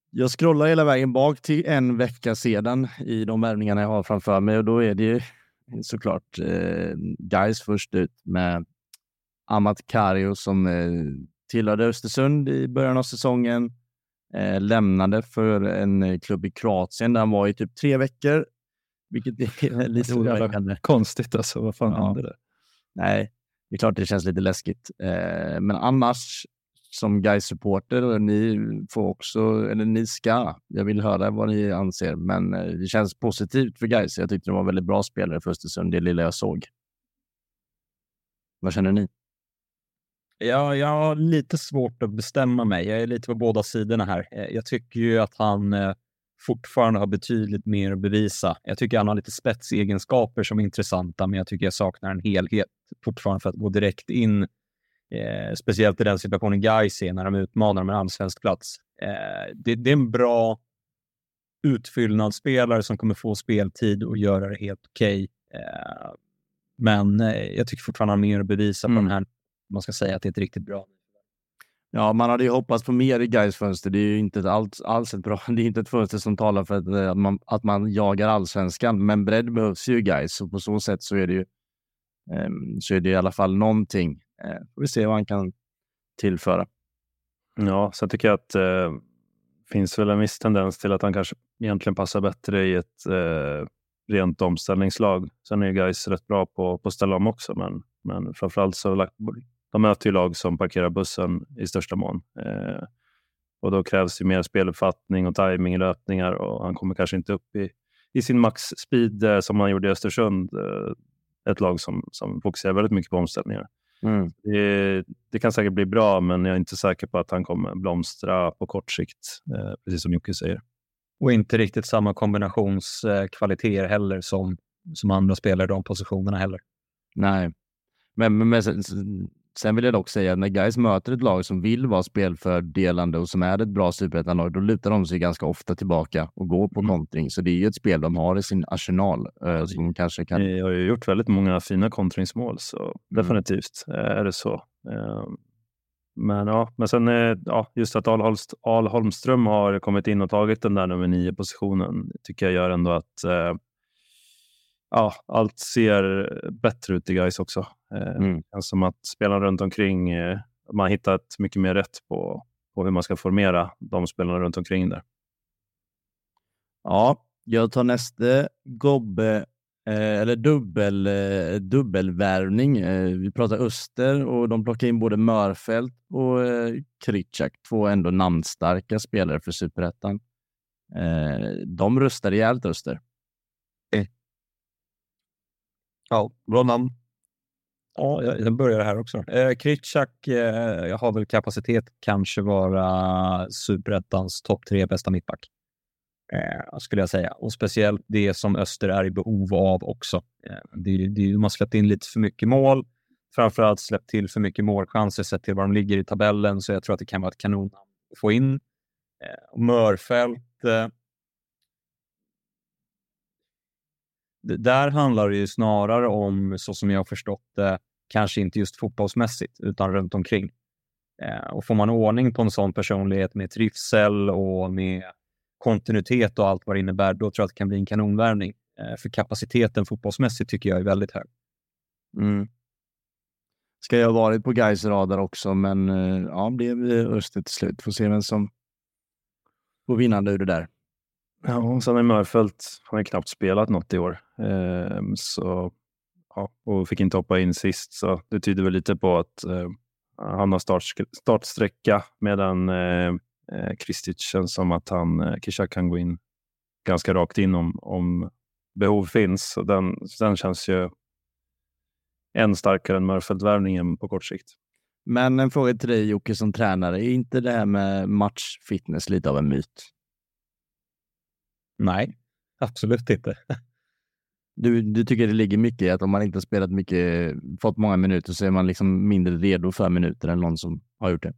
Jag scrollar hela vägen bak till en vecka sedan i de värvningarna jag har framför mig och då är det ju såklart eh, guys först ut med Amat Kario som eh, tillhörde Östersund i början av säsongen. Eh, lämnade för en eh, klubb i Kroatien där han var i typ tre veckor, vilket är lite Så jävla oroväckande. Konstigt alltså. Vad fan Ja. hände där? Nej, det är klart det känns lite läskigt. Eh, men annars, som guys supporter ni får också, eller ni ska, jag vill höra vad ni anser, men eh, det känns positivt för guys. Jag tyckte de var väldigt bra spelare för Östersund, det lilla jag såg. Vad känner ni? Ja, jag har lite svårt att bestämma mig. Jag är lite på båda sidorna här. Eh, Jag tycker ju att han eh, fortfarande har betydligt mer att bevisa. Jag tycker han har lite spetsegenskaper som är intressanta, men jag tycker jag saknar en helhet fortfarande för att gå direkt in, eh, speciellt i den situationen Gais är när de utmanar om en allsvensk plats. Eh, det, det är en bra utfyllnadsspelare som kommer få speltid och göra det helt okej. Eh, men eh, jag tycker fortfarande han har mer att bevisa på Mm. den här man ska säga att det är ett riktigt bra. Ja, man hade ju hoppats på mer i Gais fönster. Det är ju inte alls, alls ett bra. Det är inte ett fönster som talar för att, att, man, att man jagar allsvenskan, men bredd behövs ju i Gais och på så sätt så är det ju um, så är det i alla fall någonting. Uh, får vi se vad han kan tillföra. Ja, sen tycker jag att det eh, finns väl en viss tendens till att han kanske egentligen passar bättre i ett eh, rent omställningslag. Sen är ju guys rätt bra på, på att ställa om också, men, men framförallt så de möter ju lag som parkerar bussen i största mån. Eh, och då krävs ju mer speluppfattning och timing i löpningar och han kommer kanske inte upp i, i sin max-speed eh, som han gjorde i Östersund. Eh, ett lag som, som fokuserar väldigt mycket på omställningar. Mm. Det, det, kan säkert bli bra, men jag är inte säker på att han kommer blomstra på kort sikt, eh, precis som Jocke säger. Och inte riktigt samma kombinationskvaliteter heller som, som andra spelare i de positionerna heller. Nej, men, men, men Sen vill jag dock säga att när guys möter ett lag som vill vara spelfördelande och som är ett bra superettanlag, då lutar de sig ganska ofta tillbaka och går på mm. kontring. Så det är ju ett spel de har i sin arsenal. Eh, som kanske kan... Ni har ju gjort väldigt många fina kontringsmål, så mm. definitivt eh, är det så. Eh, men ja, men sen ja, just att Al, Al Holmström har kommit in och tagit den där nummer nio positionen tycker jag gör ändå att eh, ja, allt ser bättre ut i guys också. Eh, mm. Som att spelarna runt omkring, eh, man hittat mycket mer rätt på, på hur man ska formera de spelarna runt omkring där. Ja, jag tar nästa gobbe eh, eller dubbel, eh, dubbelvärvning. Eh, vi pratar Öster och de plockar in både Mörfält och eh, Kritschak, två ändå namnstarka spelare för superettan. Eh, de röstar rejält Öster. Ja, bra namn. Ja, jag börjar här också. Eh, Kritschak eh, har väl kapacitet kanske vara superettans topp tre bästa mittback. Eh, skulle jag säga. Och speciellt det som Öster är i behov av också. Eh, det, det, de har släppt in lite för mycket mål. Framförallt släppt till för mycket målchanser sett till var de ligger i tabellen. Så jag tror att det kan vara ett kanon att få in. Eh, Mörfält eh, där handlar det ju snarare om, så som jag har förstått det, kanske inte just fotbollsmässigt, utan runt omkring. Eh, och får man ordning på en sån personlighet med trivsel och med kontinuitet och allt vad det innebär, då tror jag att det kan bli en kanonvärvning. Eh, för kapaciteten fotbollsmässigt tycker jag är väldigt hög. Mm. Ska jag ha varit på Gais radar också, men eh, ja, blev Öster till slut. Får se vem som får vinnande ur det där. Ja, och sen är Mörfält, han har knappt spelat något i år. Eh, så, ja, och fick inte hoppa in sist, så det tyder väl lite på att eh, han har start, startsträcka medan eh, eh Kristic känns som att han, eh, Kishak kan gå in ganska rakt in om, om behov finns. Och den, den känns ju än starkare än Mörfält-värvningen på kort sikt. Men en fråga till dig Jocke som tränare, är inte det här med matchfitness lite av en myt? Nej, absolut inte. Du, du tycker det ligger mycket i att om man inte spelat mycket, fått många minuter så är man liksom mindre redo för minuter än någon som har gjort det?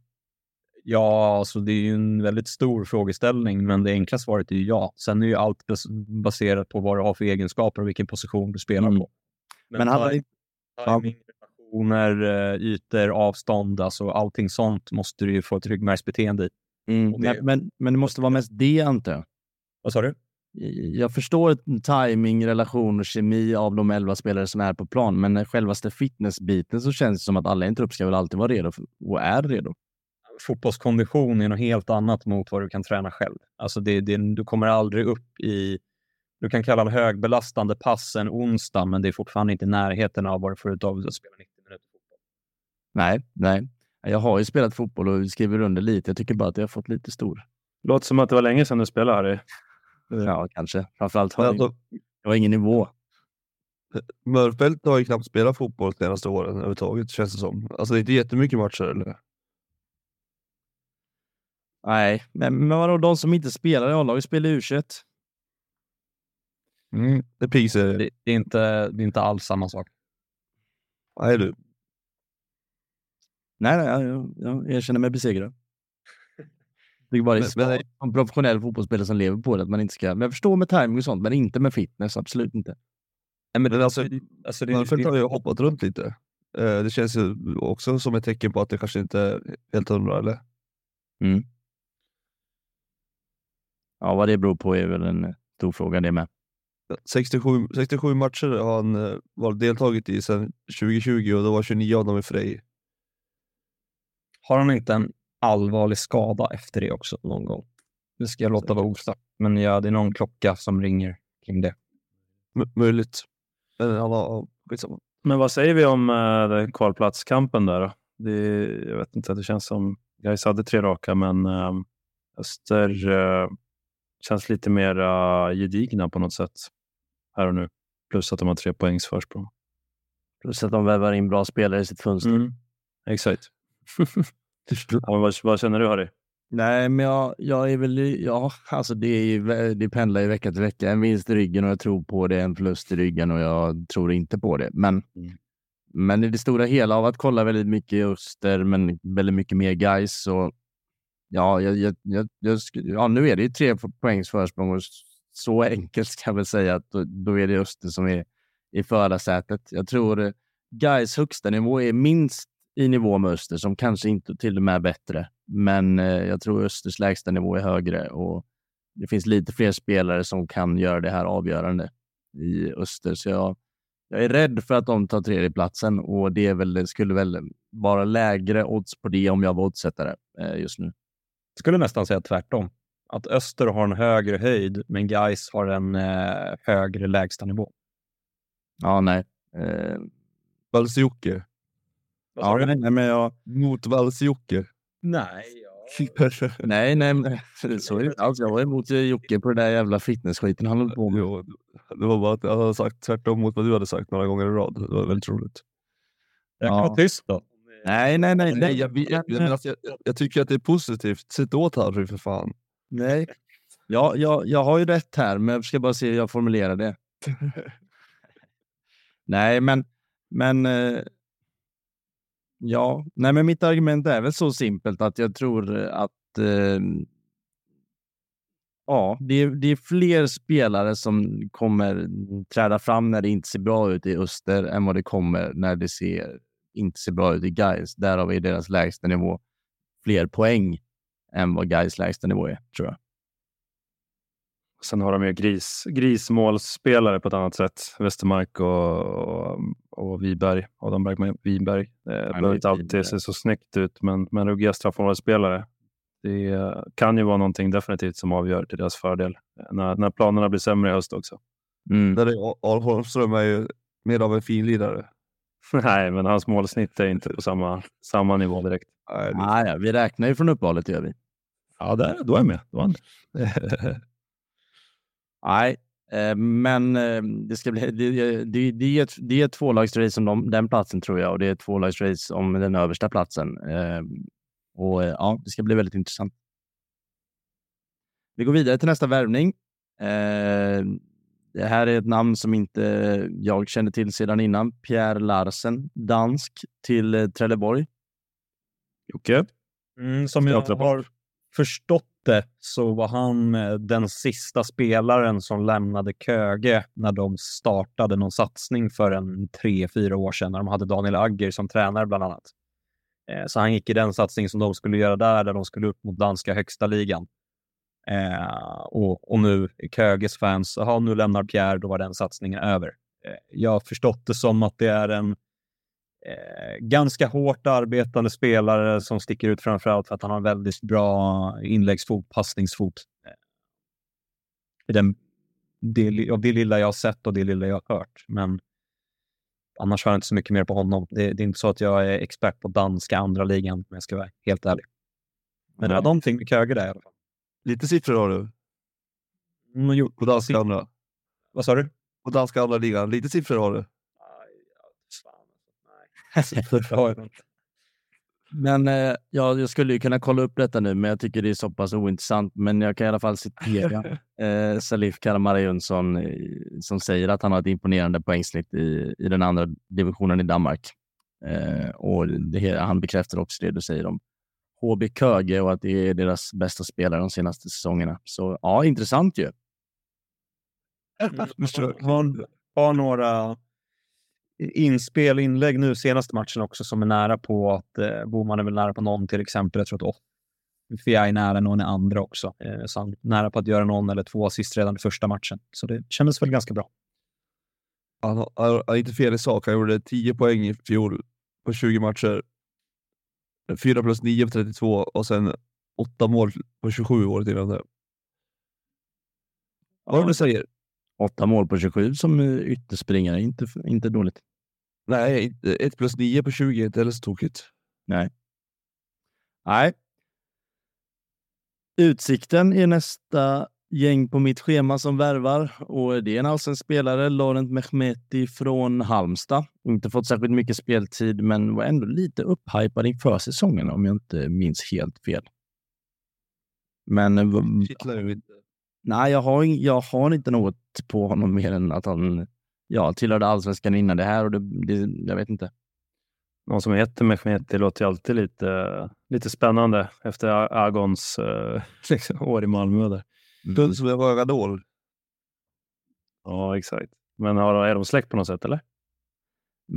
Ja, alltså det är ju en väldigt stor frågeställning, men det enkla svaret är ju ja. Sen är ju allt baserat på vad du har för egenskaper och vilken position du spelar mm. på. Men, men hade timing, relationer, eh, ytor, avstånd, alltså allting sånt måste du ju få ett ryggmärgsbeteende i. Mm. Det... Men, men det måste vara mest det, antar jag? Vad sa du? Jag förstår timing, relation och kemi av de elva spelare som är på plan, men självaste fitnessbiten så känns det som att alla i en trupp ska väl alltid vara redo och är redo. Fotbollskondition är något helt annat mot vad du kan träna själv. Alltså det, det, du kommer aldrig upp i... Du kan kalla det högbelastande pass en onsdag, men det är fortfarande inte i närheten av vad du får ut av att spela 90 minuter fotboll. Nej, nej. Jag har ju spelat fotboll och skriver under lite. Jag tycker bara att jag har fått lite stor. Låter som att det var länge sedan du spelade, Harry. Ja, kanske. Framförallt har alltså, det var ingen nivå. Mörfält har ju knappt spelat fotboll de senaste åren överhuvudtaget, känns det som. Alltså det är inte jättemycket matcher, eller? Nej, men, men vadå, de som inte spelar i A-laget spelar u Mm, det piser. Det, det, är inte, det är inte alls samma sak. Nej, du. Nej, nej jag, jag, jag känner mig besegrad. Det är bara men, men, en professionell fotbollsspelare som lever på det. Att man inte ska, men jag förstår med timing och sånt, men inte med fitness. Absolut inte. Nej, men alltså, alltså det, Varför har jag hoppat runt lite? Eh, det känns ju också som ett tecken på att det kanske inte är helt hundra, eller? Mm. Ja, vad det beror på är väl en stor fråga det med. 67, 67 matcher har han eh, varit deltagit i sedan 2020 och då var 29 av dem i Frej. Har han inte en allvarlig skada efter det också någon gång? Det ska jag låta vara osagt, men ja, det är någon klocka som ringer kring det. M- möjligt. Men skitsamma. Vad säger vi om uh, kvalplatskampen där då? Det, jag vet inte, det känns som Gais hade tre raka, men uh, Öster uh, känns lite mer uh, gedigna på något sätt här och nu. Plus att de har tre poängs försprång. Plus att de vävar in bra spelare i sitt fönster. Mm. Exakt. ja, vad, vad känner du Harry? Nej, men jag, jag är väl, ja, alltså det, är ju, det pendlar ju vecka till vecka. En vinst i ryggen och jag tror på det, en förlust i ryggen och jag tror inte på det. Men, Mm. men i det stora hela av att kolla väldigt mycket Öster, men väldigt mycket mer guys så ja, jag, jag, jag, jag, ja, nu är det ju tre poängs försprång och så enkelt ska jag väl säga att då, då är det Öster som är i förarsätet. Jag tror eh, guys högsta nivå är minst i nivå med Öster, som kanske inte till och med är bättre. Men eh, jag tror Östers lägsta nivå är högre och det finns lite fler spelare som kan göra det här avgörande i Öster. Så jag, jag är rädd för att de tar tredjeplatsen och det, är väl, skulle väl vara lägre odds på det om jag var oddsättare eh, just nu. skulle nästan säga tvärtom. Att Öster har en högre höjd, men Gais har en eh, högre lägstanivå. Ja, nej. Eh, Valsjocke. Ja, nej, nej, men jag, Mot Valsjocke. Nej, nej, nej, men så är det inte alls. Jag var emot eh, Jocke på det där jävla fitnessskiten han höll på med. Jo, det var bara att jag hade sagt tvärtom mot vad du hade sagt några gånger i rad. Det var väldigt roligt. Jag kan Ja. vara tyst då. Nej, nej, nej. Nej, jag, jag, jag, jag, jag tycker att det är positivt. Sätt åt Harry för fan. Nej. Ja, jag, jag har ju rätt här, men jag ska bara se hur jag formulerar det. Nej, men, men eh, ja, nej, men mitt argument är väl så simpelt att jag tror eh, att eh, ja, det är, det är fler spelare som kommer träda fram när det inte ser bra ut i Öster än vad det kommer när det ser, inte ser bra ut i Gais. Därav är deras lägsta nivå fler poäng än vad Gais lägsta nivå är, tror jag. Sen har de ju gris, grismålsspelare på ett annat sätt. Westermark och, och, och Wiberg. Adam Bergman Wiberg. Eh, Det behöver inte alltid se så snyggt ut, men, men ruggiga straffområdesspelare. Det kan ju vara någonting definitivt som avgör till deras fördel. När, när planerna blir sämre i höst också. Mm. Där är Holmström är ju mer av en finlirare. Nej, men hans målsnitt är inte på samma, samma nivå direkt. Nej, det- Ah, ja, vi räknar ju från uppehållet, gör vi. Ja, där, då är jag med. Då är han Nej, eh, men eh, det ska bli. Det, det, det, är ett, det är ett tvålagsrace om de, den platsen tror jag och det är ett tvålagsrace om den översta platsen. Eh, och eh, ja, det ska bli väldigt intressant. Vi går vidare till nästa värvning. Eh, det här är ett namn som inte jag kände till sedan innan. Pierre Larsen, dansk, till eh, Trelleborg. Jocke? Mm, som jag har förstått det så var han eh, den sista spelaren som lämnade Köge när de startade någon satsning för en tre, fyra år sedan när de hade Daniel Agger som tränare bland annat. Eh, så han gick i den satsning som de skulle göra där, där de skulle upp mot danska högsta ligan. Eh, och, och nu är Köges fans, jaha, nu lämnar Pierre, då var den satsningen över. Eh, jag har förstått det som att det är en eh, ganska hårt arbetande spelare som sticker ut framförallt för att han har väldigt bra inläggsfot, passningsfot. Eh, i den, det, av det lilla jag har sett och det lilla jag har hört. Men annars har jag inte så mycket mer på honom. Det, det är inte så att jag är expert på danska andra ligan, om jag ska vara helt ärlig. Men det var någonting med Köge där i alla fall. Lite siffror har du. Mm, jo, På danska andra. vad sa du? På danska andra ligan. Lite siffror har du. Det har jag inte. Men eh, ja, jag skulle ju kunna kolla upp detta nu, men jag tycker det är så pass ointressant. Men jag kan i alla fall citera eh, Salif Karamara Jönsson eh, som säger att han har ett imponerande poängsnitt i, i den andra divisionen i Danmark. Eh, och det, han bekräftar också det du säger om HB Köge och att det är deras bästa spelare de senaste säsongerna. Så ja, intressant ju. har, har några inspel, inlägg nu senaste matchen också som är nära på att eh, Boman är väl nära på någon till exempel. Jag tror att Fia är nära någon i andra också. Eh, så han är nära på att göra någon eller två assist redan i första matchen. Så det kändes väl ganska bra. Han har, han har inte fel i sak. Han gjorde 10 poäng i fjol på 20 matcher. 4 plus 9 på 32 och sen 8 mål på 27 året innan det. Vad ja. du säger? Åtta mål på 27 som ytterspringare, inte, inte dåligt. Nej, 1 plus 9 på 20 är inte heller så tokigt. Nej. Nej. Utsikten är nästa gäng på mitt schema som värvar och det är en allsvensk spelare, Laurent Mehmeti från Halmstad. Inte fått särskilt mycket speltid, men var ändå lite upphypad inför säsongen om jag inte minns helt fel. Men... Inte. Nej, jag har, jag har inte något på honom mer än att han ja, tillhörde allsvenskan innan det här och det, det, jag vet inte. Någon som heter Mehmeti låter ju alltid lite, lite spännande efter Agons uh, liksom, år i Malmö. Där. Mm. Som en röradol. Ja, exakt. Men har, är de släkt på något sätt eller?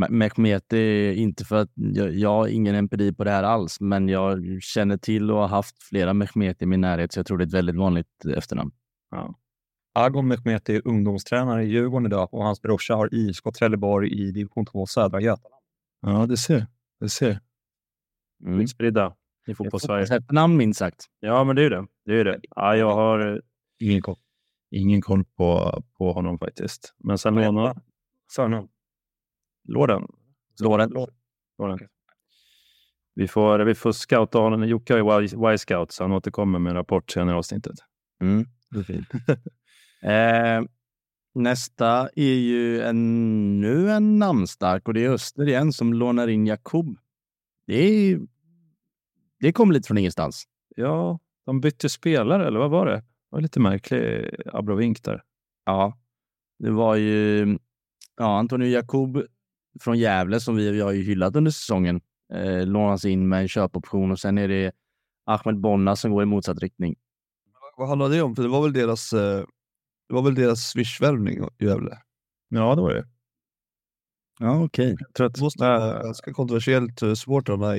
Mehmeti, inte för att jag, jag har ingen empiri på det här alls, men jag känner till och har haft flera Mehmeti i min närhet, så jag tror det är ett väldigt vanligt efternamn. Ja. Agon Mehmeti är ungdomstränare i Djurgården idag och hans brorsa har IFK Trelleborg i division 2 södra Götaland. Ja, det ser. Det ser. Mm. Utspridda i fotbollssverige. namn minst sagt. Ja, men det är det. det, är det. Ja, jag har eh, ingen koll, ingen koll på, på honom faktiskt. Men sen lånar... Förnamn? Lorden. Lorden. Lorden. Vi får, vi får scouta honom. Jocke är Y-scout, så han återkommer med en rapport senare i avsnittet. Mm. Det är fint. eh, nästa är ju ännu en namnstark och det är Öster igen som lånar in Jakob. Det, är, det kom lite från ingenstans. Ja, de bytte spelare, eller vad var det? Det var lite märklig abrovink där. Ja, det var ju ja, Antonio Jakob från Gävle som vi, vi har ju hyllat under säsongen. Eh, lånas in med en köpoption och sen är det Ahmed Bonna som går i motsatt riktning. Vad handlar det om? För det var väl deras, eh, det var väl deras Swish-värvning i Gävle? Ja, det var det. Ja, okej. Okay. Det måste vara ganska kontroversiellt för supportrarna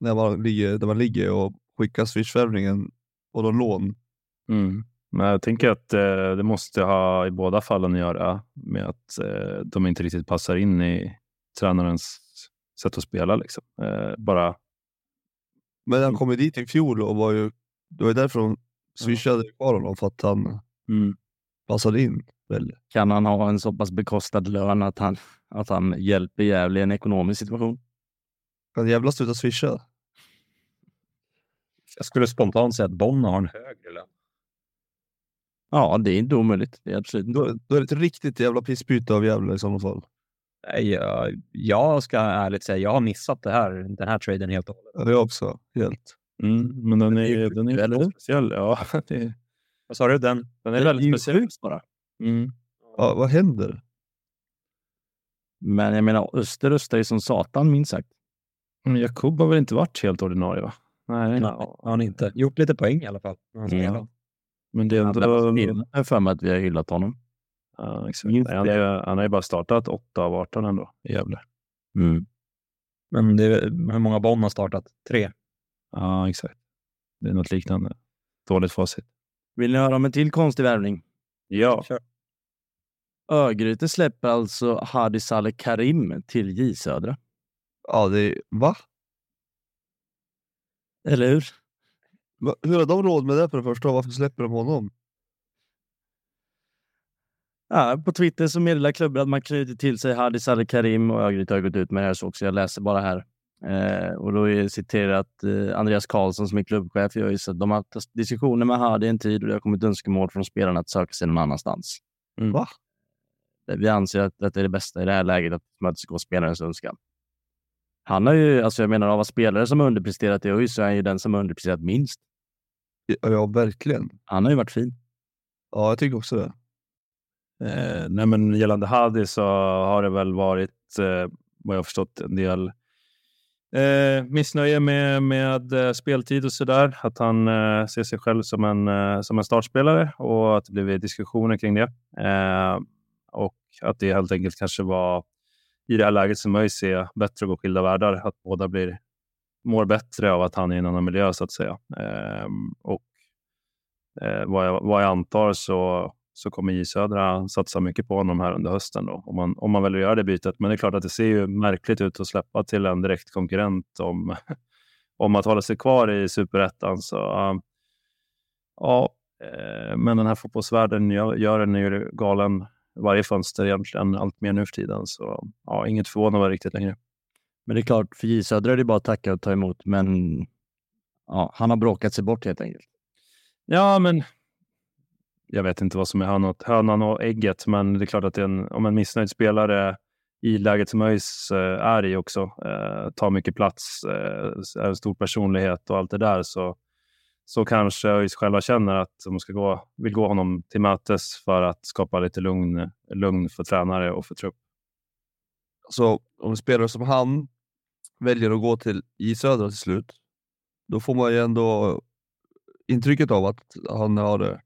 när man ligger där man ligger och skickar Swish-värvningen och då lån. Mm. Men jag tänker att eh, det måste ha i båda fallen att göra med att eh, de inte riktigt passar in i tränarens sätt att spela. Liksom. Eh, bara... Men han kom ju dit i fjol och var ju, det var ju därför de swishade kvar honom, för att han mm. Passade in. Väl. Kan han ha en så pass bekostad lön att han, att han hjälper Gävle i en ekonomisk situation? Kan Gävle sluta swisha? Jag skulle spontant säga att Bonn har en högre lön. Ja, det är inte omöjligt. Det är absolut då, då är det ett riktigt jävla pissbyte av Gävle i sådana fall. Nej, jag, jag ska ärligt säga, jag har missat det här, den här traden helt och hållet. Ja, det är också. Helt. Mm, men den är, den är väldigt speciell. Ja, det, vad sa du? Den, den är väldigt speciell bara. Mm. Ja, vad händer? Men jag menar, Öster röstar ju som satan minst sagt. Men Jakob har väl inte varit helt ordinarie? va? Nej, Nej har han inte. Gjort lite poäng i alla fall. Mm. Men det är ändå... Jag har för mig att vi har hyllat honom. Ja, exakt. Nej, han, är, han har ju bara startat 8 av 18 ändå i Gävle. Mm. Men det är, hur många Bonn har startat? Tre? Ja, exakt. Det är något liknande. Dåligt facit. Vill ni höra om en till konstig värvning? Ja. Kör. Örgryte släpper alltså Hadi Saleh Karim till J Södra. Ja, det är... Va? Eller hur? Va? Hur har de råd med det för det första? Varför släpper de honom? Ja, på Twitter så meddelar klubben att man knyter till sig Hadi Saleh Karim och Örgryte har gått ut med det här så också. Jag läser bara här. Eh, och då är citerat eh, Andreas Karlsson som är klubbchef. Jag just att de har haft diskussioner med Hadi en tid och det har kommit önskemål från spelarna att söka sig någon annanstans. Mm. Va? Eh, vi anser att, att det är det bästa i det här läget att mötesgå spelarens önskan. Han har ju, alltså jag menar av spelare som har underpresterat i ÖIS så är han ju den som har underpresterat minst. Ja, ja, verkligen. Han har ju varit fin. Ja, jag tycker också det. Eh, nej, men gällande Hadi så har det väl varit, eh, vad jag har förstått, en del eh, missnöje med, med eh, speltid och sådär. Att han eh, ser sig själv som en, eh, som en startspelare och att det blivit diskussioner kring det. Eh, och att det helt enkelt kanske var i det här läget som man se bättre att gå skilda världar, att båda blir, mår bättre av att han är i en annan miljö så att säga. Eh, och eh, vad, jag, vad jag antar så, så kommer J Södra satsa mycket på honom här under hösten då, om man, om man väljer att göra det bytet. Men det är klart att det ser ju märkligt ut att släppa till en direkt konkurrent om, om att hålla sig kvar i superettan. Så ja, eh, men den här fotbollsvärlden gör, gör en ju galen varje fönster egentligen allt mer nu för tiden. Så ja, inget förvånande riktigt längre. Men det är klart, för J Södra är det bara att tacka och ta emot, men ja, han har bråkat sig bort helt enkelt. Ja, men jag vet inte vad som är hönan och ägget, men det är klart att en, om en missnöjd spelare i läget som ÖIS eh, är i också, eh, tar mycket plats, eh, är en stor personlighet och allt det där, så, så kanske ÖIS själva känner att de ska gå, vill gå honom till mötes för att skapa lite lugn, lugn för tränare och för trupp. Så om en spelare som han väljer att gå till i Södra till slut, då får man ju ändå intrycket av att han har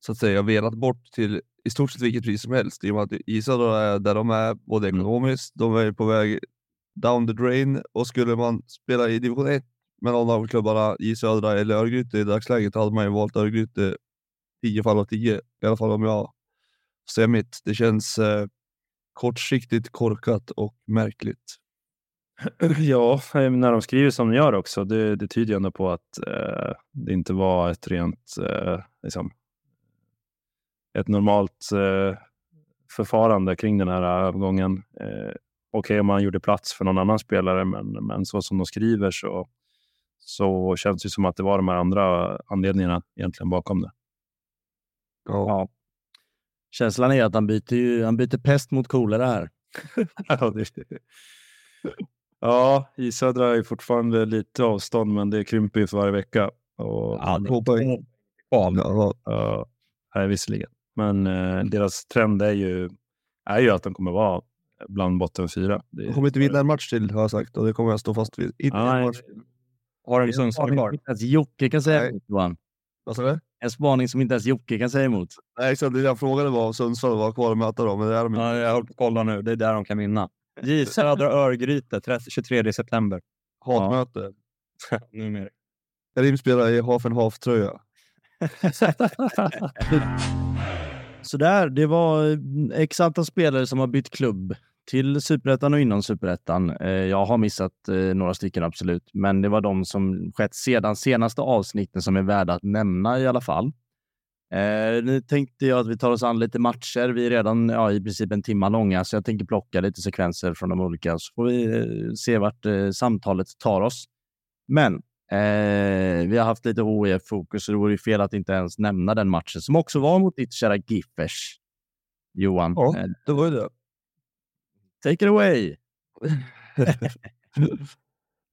så att säga velat bort till i stort sett vilket pris som helst. I och med att Isa är där de är, både mm. ekonomiskt, de är på väg down the drain och skulle man spela i division 1 med någon av klubbarna i södra eller Örgryte i dagsläget hade man ju valt Örgryte 10 fall av 10. I alla fall om jag säger mitt. Det känns eh, kortsiktigt korkat och märkligt. Ja, när de skriver som de gör också, det, det tyder ju ändå på att eh, det inte var ett rent eh, liksom, ett normalt eh, förfarande kring den här övergången. Eh, Okej okay, om man gjorde plats för någon annan spelare, men, men så som de skriver så, så känns det som att det var de här andra anledningarna egentligen bakom det. Ja. Känslan är att han byter, ju, han byter pest mot kolera här. ja, det, ja, i södra är fortfarande lite avstånd, men det krymper ju för varje vecka. Och, ja, det hoppar Ja, ja, visserligen. Men eh, deras trend är ju, är ju att de kommer vara bland botten fyra. Det de kommer inte vinna en match till har jag sagt och det kommer jag stå fast vid. Inte en match. Har en Sundsvall kvar? Inte ens Jocke kan säga emot Johan. Vad sa du? En spaning som inte ens Jocke kan säga emot. Nej, exakt. Det jag frågade var om Sundsvall var kvar och möta dem. Men det är de inte. Ja, jag håller på att kolla nu. Det är där de kan vinna. J Södra Örgryte 23 september. Hatmöte. Ja. Numera. Karim spelar i Hafen Haf-tröja. Sådär, det var eh, x antal spelare som har bytt klubb till superettan och inom superettan. Eh, jag har missat eh, några stycken absolut, men det var de som skett sedan senaste avsnitten som är värda att nämna i alla fall. Eh, nu tänkte jag att vi tar oss an lite matcher. Vi är redan ja, i princip en timme långa, så jag tänker plocka lite sekvenser från de olika, så får vi eh, se vart eh, samtalet tar oss. Men Eh, vi har haft lite HIF-fokus, så det vore ju fel att inte ens nämna den matchen som också var mot ditt kära Giffers. Johan. Ja, eh, det var ju det. Take it away!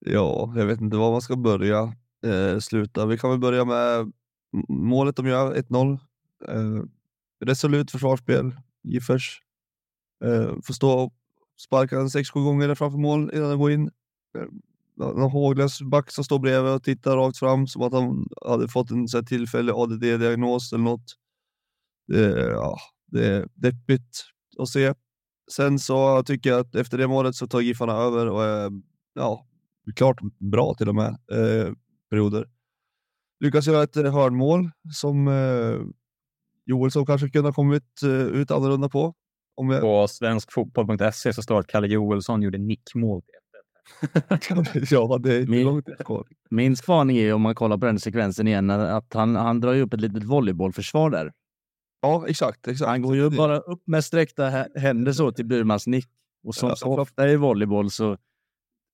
ja, jag vet inte var man ska börja. Eh, sluta. Vi kan väl börja med målet de gör, 1-0. Eh, resolut försvarsspel, Giffers. Eh, får stå och sparka en 6-7 gånger framför mål innan den går in. Någon håglös back som står bredvid och tittar rakt fram som att han hade fått en så här, tillfällig ADD-diagnos eller något. Det, ja, det är deppigt att se. Sen så tycker jag att efter det målet så tar Giffarna över och är ja, klart bra till och med eh, perioder. Lyckas göra ett hörnmål som eh, Joelsson kanske kunde ha kommit eh, ut annorlunda på. Om jag... På svenskfotboll.se så står det att Kalle Joelsson gjorde nickmål ja, det är min, långt kvar. Min spaning är om man kollar på den sekvensen igen, att han, han drar ju upp ett litet volleybollförsvar där. Ja, exakt. exakt. Han går ju bara upp med sträckta händer så till Burmans nick. Och som ja, så ofta i volleyboll så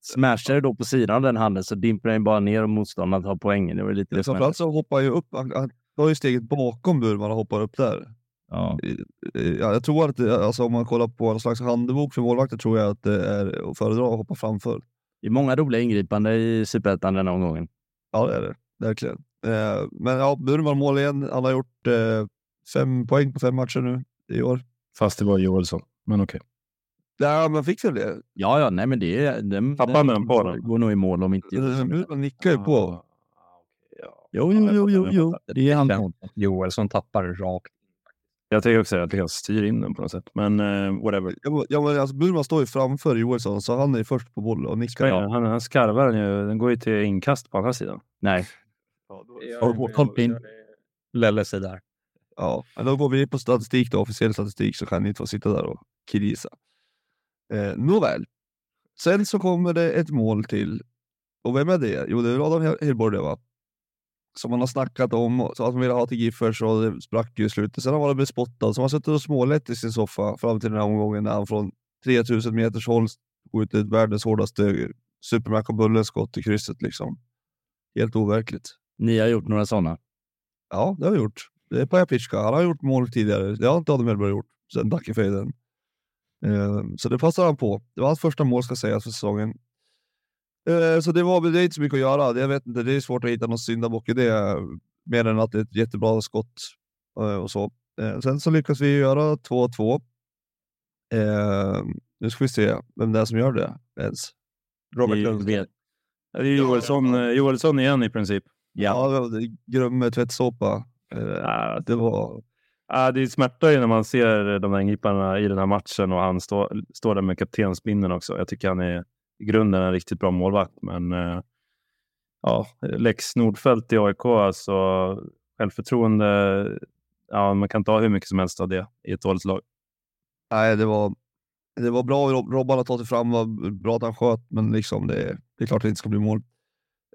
smashar det då på sidan av den handen så dimper den bara ner och motståndaren tar poängen. Det var lite ja, Framförallt så hoppar ju upp, han tar ju steget bakom Burman och hoppar upp där. Ja. Ja, jag tror att det, alltså, om man kollar på en slags handbok för målvakter tror jag att det är att föredra att hoppa framför. Det är många roliga ingripanden i Superettan den här omgången. Ja, det är det. Verkligen. Eh, men ja, Burman mål igen. Han har gjort eh, fem poäng på fem matcher nu i år. Fast det var Joelsson, men okej. Okay. Ja, man fick väl det. Ja, ja, nej, men det. Den, Tappade den på den? Går nog i mål om inte... Man nickar ju på. Jo, jo, jo, jo, jo. Det är han. Joelsson tappar rakt Jag tycker också att han styr in den på något sätt. Men uh, whatever. Ja, men- ja, men alltså, Burman står ju framför Joelsson, så han är ju först på bollen och nickar. Ja. Han, han skarvar den ju. Den går ju till inkast på andra sidan. Nej, Har du koll in? Lelle sig där. Ja, men då går vi på statistik då, officiell statistik, så kan ni inte få sitta där och krisa. Eh, nåväl. Sen så kommer det ett mål till. Och vem är det? Jo, det är Adam Hellborg det va? Som man har snackat om, så att man ville ha till Giffers och det sprack ju i slutet. Sen har han blivit spottad, så man suttit och smålett i sin soffa fram till den här omgången när han från 3000 meters håll skjutit världens hårdaste Supermac och Bullen-skott i krysset liksom. Helt overkligt. ni har gjort några sådana. Ja, det har vi gjort. Det är Pajapitska. Han har gjort mål tidigare. Det har inte Adam Hellberg gjort sen Dackefejden. Eh, så det passar han på. Det var hans första mål ska sägas för säsongen. Eh, så det var väl inte så mycket att göra. Jag vet inte, det är svårt att hitta någon syndabock i det. Mer än att det är ett jättebra skott eh, och så. Eh, sen så lyckas vi göra 2-2. Eh, nu ska vi se vem det är som gör det ens. Robert Lundgren. Det är Joelsson, Joelsson igen i princip. Ja, Ja, Grumme tvättsåpa. Det var... Ja, det smärtar ju när man ser de där ingriparna i den här matchen och han står står där med kaptensbindeln också. Jag tycker han är i grunden en riktigt bra målvakt, men eh, ja, Lex Nordfeldt i AIK, alltså självförtroende. Ja, man kan inte ha hur mycket som helst av det i ett dåligt lag. Nej, det var, det var bra Robban att ta sig fram. Var bra att han sköt, men liksom det, det är klart att det inte ska bli mål.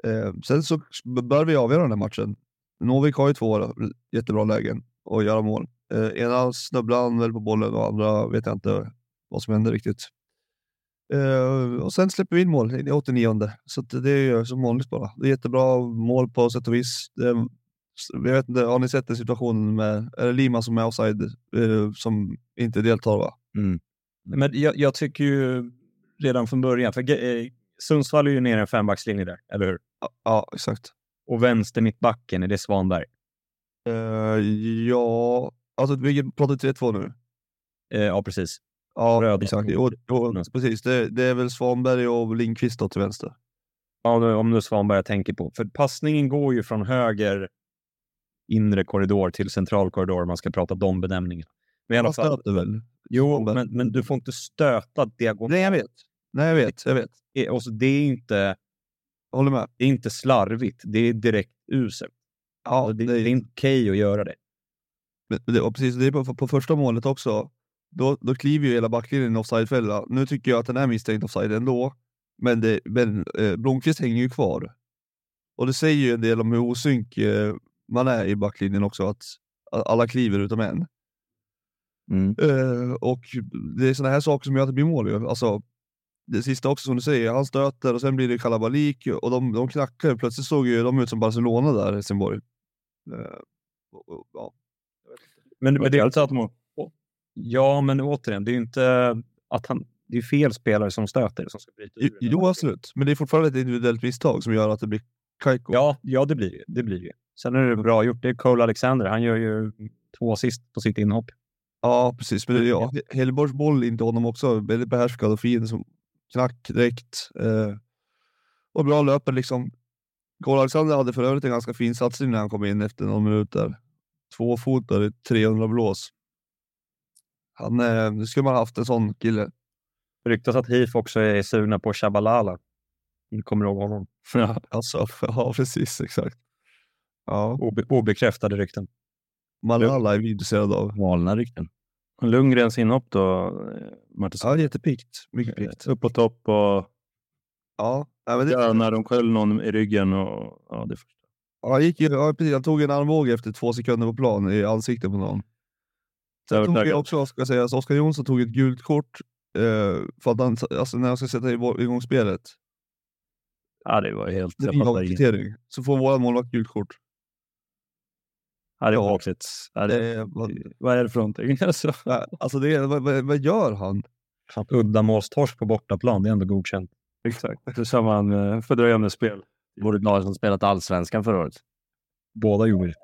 Eh, sen så bör vi avgöra den här matchen. Novik har ju två jättebra lägen att göra mål. Eh, ena snubblar han väl på bollen och andra vet jag inte vad som händer riktigt. Eh, och sen släpper vi in mål i 89 så att det är ju som vanligt bara. Det är jättebra mål på sätt och vis. Det, jag vet inte, har ni sett den situationen med är det Lima som är offside eh, som inte deltar? Va? mm. Men jag, jag tycker ju redan från början, för eh, Sundsvall är ju nere en fembackslinje där, eller hur? Ja, Ja, exakt. Och vänster mittbacken, är det Svanberg? Eh, ja, alltså vi pratar 3-2 nu. Ja, precis. Ja, Röd. exakt. Jo, jo, precis. Det, det är väl Svanberg och Lindqvist då till vänster. Ja, om det- om är Svanberg jag tänker på. För passningen går ju från höger inre korridor till central korridor om man ska prata de benämningarna. Men i alla fall, stöter väl? jo, men, men du får inte stöta diagonalt. Nej, jag vet. Nej, jag vet. Jag vet. Och så det är inte, Jag håller med. det är inte slarvigt, det är direkt uselt. Ja, Och det, det, är inte okej att göra det. men det, och precis, det är på, på första målet också. Då, då kliver ju hela backlinjen i en offsidefälla. Nu tycker jag att den är misstänkt offside ändå. Men, det, men eh, Blomqvist hänger ju kvar. Och det säger ju en del om hur osynk eh, man är i backlinjen också. Att att alla kliver utom en. Mm. Eh, och det är sådana här saker som gör att det blir mål. ju. Alltså, det sista också som du säger, han stöter och sen blir det kalabalik och de, de knackar. Plötsligt såg ju de ut som Barcelona där, Helsingborg. Eh, och- och- ja. Men, men det är Helt mål. Ja, men återigen, det är ju inte att han... Det är fel spelare som stöter som ska bryta ur Jo, absolut. Men det är fortfarande ett individuellt misstag som gör att det blir kajko. Ja, ja, det blir det. Blir det. Sen är det bra gjort. Det är Cole Alexander. Han gör ju två assist på sitt inhopp. Ja, precis. Men ja, Hellborgs boll inte honom också. Väldigt behärskad och fin. Som knack direkt. Eh, och bra löper liksom. Cole Alexander hade för övrigt en ganska fin satsning när han kom in efter några minuter. Två fotare, 300 blås. Han, eh, nu skulle man haft en sån kille. Ryktas att HIF också är sugna på Shabalala. Ni kommer ihåg honom? Ja. Alltså, ja precis, exakt. Ja, Obe obekräftade rykten. Malala är vi intresserade av. Galna rykten. Lundgrens inhopp då, eh, Martinsson. Ja, jättepiggt. Mycket piggt. Upp på topp och Ja, ja men det, ja, när de sköll någon i ryggen. Och, ja, det Ja, han, gick ju, ja, precis, han tog en armbåge efter två sekunder på plan i ansiktet på någon. Tog också, ska sägas, Oskar Jonsson tog ett gult kort eh, för att han, alltså när han ska sätta igång spelet. Ja, det var helt... Det är kvittering. Så får våra målvakt gult kort. Ja, det var hakligt. Ja, Det det, är, vad, vad är det för någonting? Alltså. alltså det är, vad, vad, vad gör han? Fan, Uddamålstorsk på bortaplan, det är ändå godkänt. Exakt. Det är samma uh, fördröjande spel. Vore glad som spelat allsvenskan förra året. Båda gjorde det.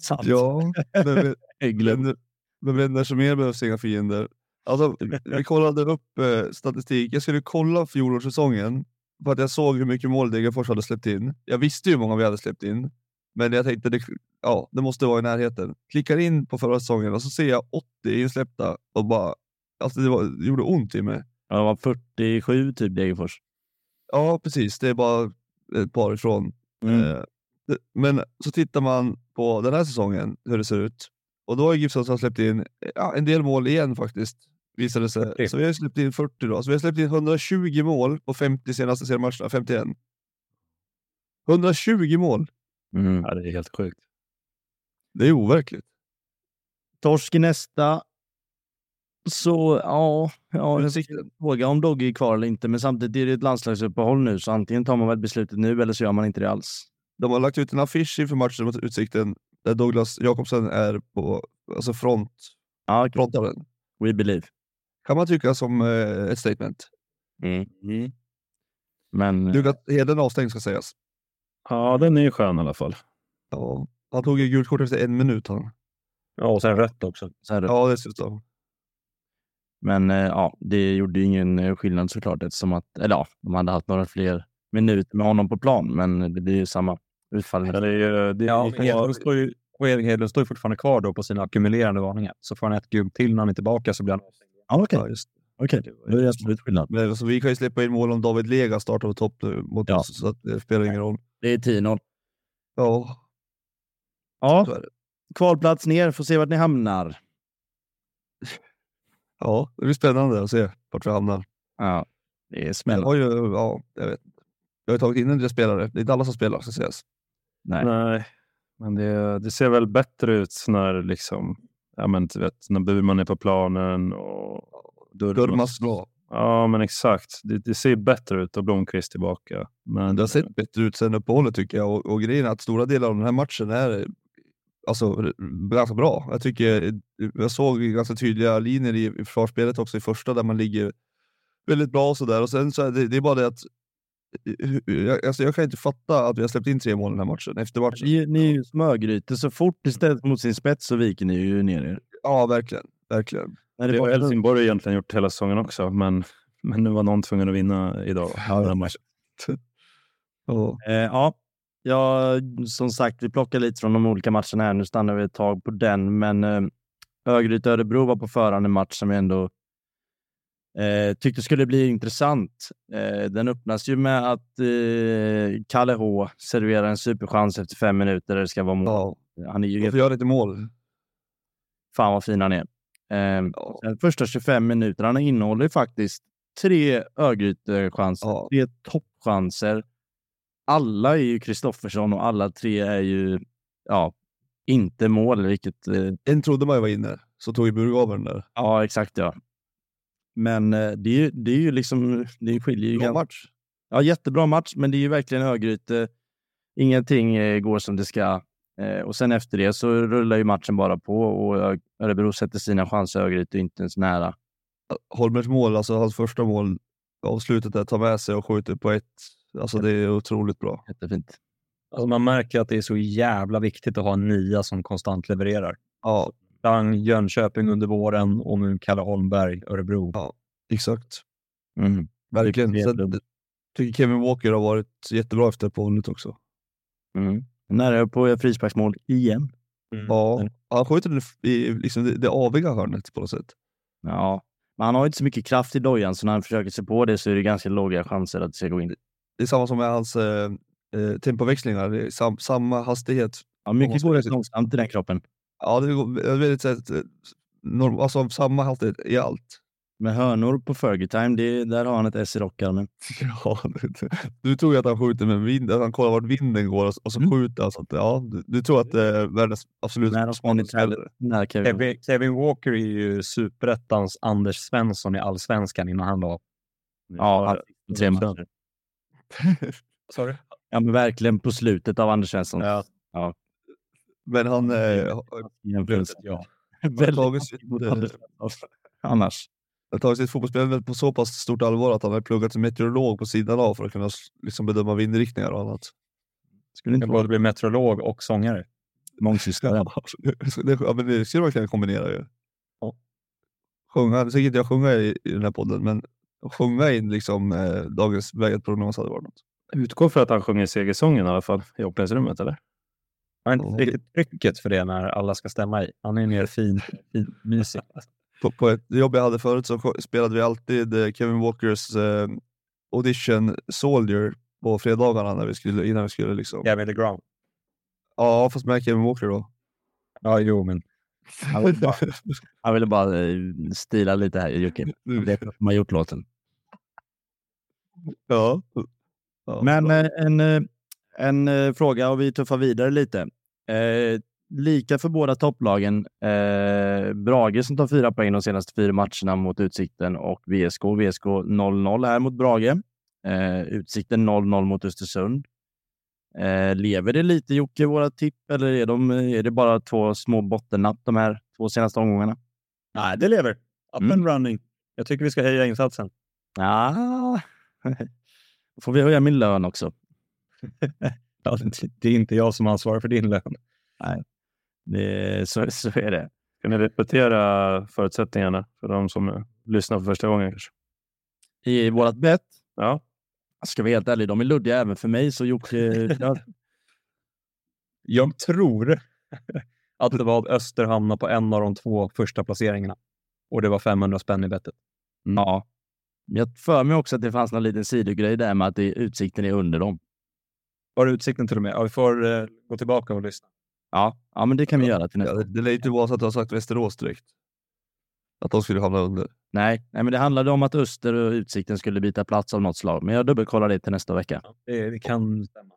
Sant. Ja, men, men, men vänner som er behövs inga fiender. Alltså, vi kollade upp eh, statistik. Jag skulle kolla fjolårssäsongen för att jag såg hur mycket mål Degerfors hade släppt in. Jag visste ju hur många vi hade släppt in. Men jag tänkte, det, ja, det måste vara i närheten. Klickar in på förra säsongen och så ser jag 80 insläppta och bara, alltså det, var, det gjorde ont i mig. Ja, det var 47 typ Degerfors. Ja, precis. Det är bara ett par ifrån. Mm. Eh, Men så tittar man på den här säsongen, hur det ser ut. Och då har Gibson släppt in ja, en del mål igen faktiskt, visade det sig. 40. Så vi har släppt in 40 då. Så vi har släppt in 120 mål på 50 senaste seriematcherna, 51. 120 mål! Mm. Ja, det är helt sjukt. Det är overkligt. Torsk i nästa. Så ja, ja jag ska fråga om Dogge är kvar eller inte. Men samtidigt är det ett landslagsuppehåll nu, så antingen tar man väl beslutet nu eller så gör man inte det alls. De har lagt ut en affisch inför matchen mot Utsikten där Douglas Jakobsen är på alltså front, Ja, okej. frontaren. we believe. Kan man tycka som eh, ett statement. Mm. Men Lukas Heden avstängd ska sägas. Ja, den är ju skön i alla fall. Ja, han tog ju gult kort efter en minut. Han. Ja, och sen rött också. så är det. Ja, dessutom. Men eh, ja, det gjorde ju ingen eh, skillnad såklart eftersom att, eller ja, de hade haft några fler minuter med honom på plan, men det blir ju samma utfall. Ja, det är, ju- det är, Ja, Hedlund står ju och Hedlund står ju fortfarande kvar då på sina ackumulerande varningar. Så får han ett gult till när han är tillbaka så blir han Ja, okej. Just. Okej, är det absolut skillnad. Men alltså, vi kan ju släppa in mål om David Lega startar på topp nu mot Ja. oss, så att det spelar ingen roll. Det är 10-0. Ja, Ja, så är kvalplats ner, får se vart ni hamnar. Ja, det blir spännande att se vart vi hamnar. Ja, det är Jag smäll. har ju, ja, jag vet. Jag har ju tagit in en del spelare. Det är inte alla som spelar, ska sägas. Nej. Nej, men det, det ser väl bättre ut när liksom, ja men vet, när Burman är på planen och Gurmas bra. Ja, men exakt. Det, det ser bättre ut och Blomqvist tillbaka. Men Det har sett bättre ut sen uppehållet tycker jag. Och, och grejen är att stora delar av den här matchen är alltså, ganska bra. Jag tycker jag såg ganska tydliga linjer i, försvarsspelet också i första där man ligger väldigt bra och sådär. Och sen så är det, det är bara det att jag, alltså, jag kan inte fatta att vi har släppt in tre mål den här matchen efter matchen. Ni, ni är ju som Örgryte, så fort det ställs mot sin spets så viker ni ju ner er. Ja, verkligen. Verkligen. När det har var- Helsingborg egentligen gjort hela säsongen också, men, men nu var någon tvungen att vinna idag. Ja. den här matchen. Ja. Eh, ja, ja, som sagt, vi plockar lite från de olika matcherna här. Nu stannar vi ett tag på den, men eh, Örgryte-Örebro var på förhand en match som jag ändå eh, tyckte skulle bli intressant. Eh, den öppnas ju med att eh, Kalle H serverar en superchans efter fem minuter där det ska vara mål. Ja. Han är ju Varför gör inte mål? Fan vad fin han är. Eh, Ja. sen första 25 minuterna innehåller faktiskt tre Örgryte-chanser, Ja. tre toppchanser. Alla är ju Kristoffersson och alla tre är ju ja, inte mål, vilket... Eh, En trodde man ju var inne, så tog ju Burgården där. ja, exakt ja. Men eh, det är ju, det är ju liksom... Det skiljer ju Bra match. Ja, jättebra match, men det är ju verkligen Örgryte. Ingenting eh, går som det ska. Eh, och sen efter det så rullar ju matchen bara på och Örebro sätter sina chanser. Örgryte inte ens nära. Holmers mål, alltså hans första mål, avslutet där, tar med sig och skjuter på ett. Alltså det är otroligt bra. Jättefint. Alltså man märker att det är så jävla viktigt att ha en nia som konstant levererar. Ja, Bang, Jönköping under våren och nu Kalle Holmberg, Örebro. Ja, exakt. Mm. Verkligen. Sen, tycker Kevin Walker har varit jättebra efter uppehållet också. Mm. Nära på frisparksmål igen. Ja, han skjuter det, i liksom det, det aviga hörnet på något sätt. Ja, men han har inte så mycket kraft i dojan, så när han försöker sig på det så är det ganska låga chanser att det ska gå in. Det är samma som med hans eh, tempoväxlingar, det är sam, samma hastighet. Ja, mycket går rätt långsamt i den kroppen. Ja, det är väldigt eh, norm, alltså samma hastighet i allt. Med hörnor på Fergie Time, det, där har han ett S i rockarmen. Ja, du, du tror ju att han skjuter med vind, att han kollar vart vinden går och, och så Mm. skjuter han. Ja, du, du tror att det är världens absolut smartaste Kevin. Kevin, Walker är ju superettans Anders Svensson i allsvenskan innan han la. Ja, fick tre matcher. Sorry. Ja, men verkligen på slutet av Anders Svensson. Ja. Men han eh, har Jämförelse. Ja. Väldigt tagit sitt, eh. Annars. har tagit sitt fotbollsspelande på så pass stort allvar att han har pluggat till meteorolog på sidan av för att kunna liksom bedöma vindriktningar och annat. Skulle inte både bli meteorolog och sångare. mångsysslare. det, ja, men det skulle man kunna kombinera ju. Ja. Sjunga, säkert inte jag sjunga i, i den här podden, men sjunga in liksom eh, dagens vägprognos hade varit något. Utgår för att han sjunger segersången i alla fall i omklädningsrummet, eller? Han har inte riktigt trycket för det när alla ska stämma i. Han är mer fin, fin mysig. På, på ett jobb jag hade förut så spelade vi alltid eh, Kevin Walkers eh, audition Soldier på fredagarna när vi skulle, innan vi skulle liksom... Gavin DeGrom. Ja, fast med Kevin Walker då. Ja, jo, men Han ville bara, han ville bara eh, stila lite här, Jocke. Det är man har gjort låten. Ja. ja. Men eh, en, eh, en eh, fråga och vi tuffar vidare lite. Eh, lika för båda topplagen. Eh, Brage som tar fyra poäng de senaste fyra matcherna mot Utsikten och VSK. VSK 0-0 här mot Brage. Eh, Utsikten 0-0 mot Östersund. Eh, lever det lite Jocke, våra tipp, eller är, de, är det bara två små bottennapp de här två senaste omgångarna? nej, det lever. Up Mm. and running. Jag tycker vi ska höja insatsen. Ja, Då får vi höja min lön också. Det- är inte jag som ansvarar för din lön. Det, så, så är det. Kan ni repetera förutsättningarna för de som lyssnar för första gången? Kanske? I vårt bett, Ja, ska vi vara helt ärliga, de är luddiga även för mig, så Jocke. Jag tror att det var att Öster hamnade på en av de två första placeringarna. Och det var 500 spänn i bettet. Ja. Jag för mig också att det fanns någon liten sidogrej där med att det, utsikten är under dem. Var det utsikten till och med? Ja, vi får eh, gå tillbaka och lyssna. Ja, ja men det kan vi göra till nästa Ja, det, inte vara så att du har sagt Västerås direkt. Att de skulle hamna under. Nej, nej, men det handlade om att Öster och Utsikten skulle byta plats av något slag. Men jag dubbelkollar det till nästa vecka. Ja, det, det kan stämma.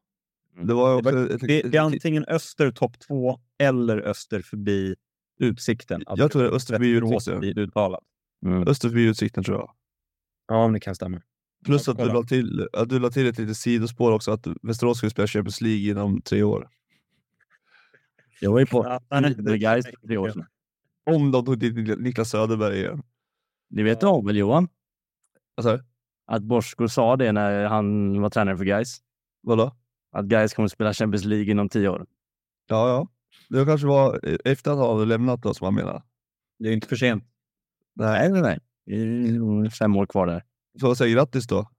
Det var ju Det, också var, det, det är antingen Öster topp två eller Öster förbi Utsikten. Alltså, Jag tror det är Öster förbi Utsikten. blir uttalat. Mm. Öster förbi Utsikten tror jag. Ja, men det kan stämma. Plus att du la, till, att du la till ett litet sidospår också, att Västerås skulle spela Champions League inom tre år. Jag var ju på med det- Gais för tre år sedan. Om de tog dit Niklas Söderberg igen. Ni vet om väl Johan? Alltså, Att Bosko sa det när han var tränare för Gais. vadå? Att Gais kommer att spela Champions League inom tio år. Ja, ja. Det kanske var efter att han hade lämnat då, som han menar. Det är inte för sent. Nej, nej, nej. Det är fem år kvar där. Så jag säger grattis då.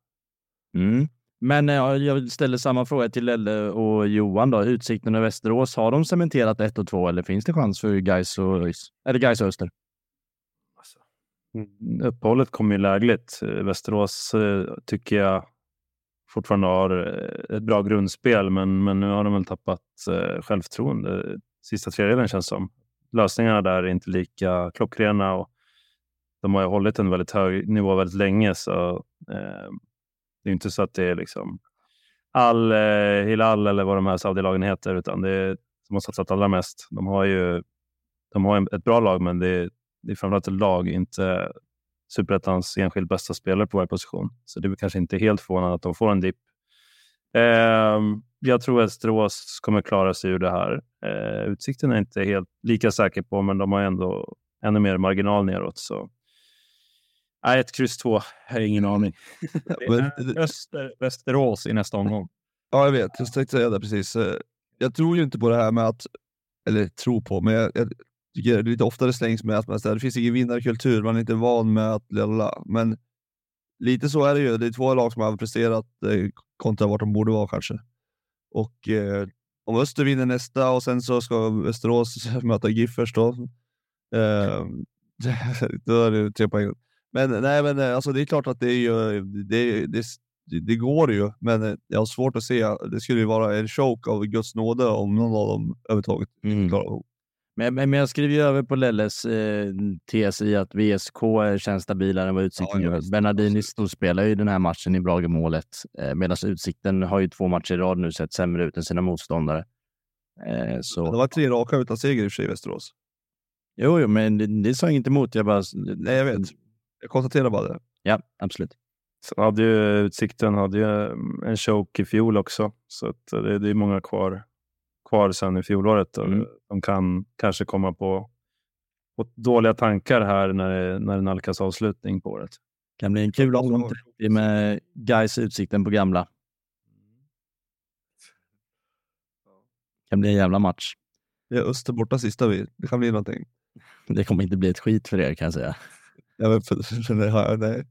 Mm. Men eh, jag ställer samma fråga till Lelle och Johan. Då. Utsikten och Västerås, har de cementerat ett och två eller finns det chans för Gais och ÖIS? Eller Gais och Öster? Mm, Uppehållet kom ju lägligt. Eh, Västerås eh, tycker jag fortfarande har ett bra grundspel, men, men nu har de väl tappat eh, självförtroende. Sista tredjedelen känns som. Lösningarna där är inte lika klockrena och de har ju hållit en väldigt hög nivå väldigt länge, så eh, det är inte så att det är liksom all eh, Hilal eller vad de här Saudi-lagen heter, utan det är som har satsat allra mest. De har ju de har ett bra lag, men det är, det är framförallt ett lag, inte superettans enskilt bästa spelare på varje position. Så det är kanske inte helt förvånande att de får en dipp. Eh, jag tror att Strås kommer klara sig ur det här. Eh, utsikten är jag inte helt lika säker på, men de har ändå ännu mer marginal neråt. Så. Nej, ett kryss två. Jag har ingen aning. Men- är Öster, Västerås i nästa omgång. Ja, jag vet. Jag tänkte säga det precis. Eh, Jag tror ju inte på det här med att, eller tror på, men jag, jag tycker det lite oftare slängs med att man säger, det finns ingen vinnarkultur, man är inte van med att lalla. Men lite så är det ju. Det är två lag som har presterat eh, kontra vart de borde vara kanske. Och eh, om Öster vinner nästa och sen så ska Västerås möta Giffers då. Eh, då är det tre poäng. Men nej, men eh, alltså det är klart att det är ju, det, det, det, går ju, men eh, jag har svårt att se. Det skulle ju vara en choke av Guds nåde om någon av dem överhuvudtaget Mm. klarar. Men, men men jag skriver ju över på Lelles eh, tes i att VSK är- känns stabilare än vad Utsikten Ja, gör. Bernardini storspelar ju den här matchen i Brage-målet, eh, medan Utsikten har ju två matcher i rad nu sett sämre ut än sina motståndare. Eh, så. Det var tre raka utan seger i och för sig i Västerås. Jo, jo, men det, det sa inte emot. Jag bara... Nej, jag vet. Jag konstaterar bara det. Ja, absolut. Sen hade ju Utsikten hade ju mm, en choke i fjol också, så eh, det, det är många kvar, kvar sen i fjolåret. Och Mm. De kan kanske komma på, på dåliga tankar här när det, när det nalkas avslutning på året. Kan bli en kul omgång 30 med Gais Utsikten på gamla. Kan bli en jävla match. Det är Öster borta sista vi. Det kan bli någonting. Det kommer inte bli ett skit för er kan jag säga. Det har jag, nej.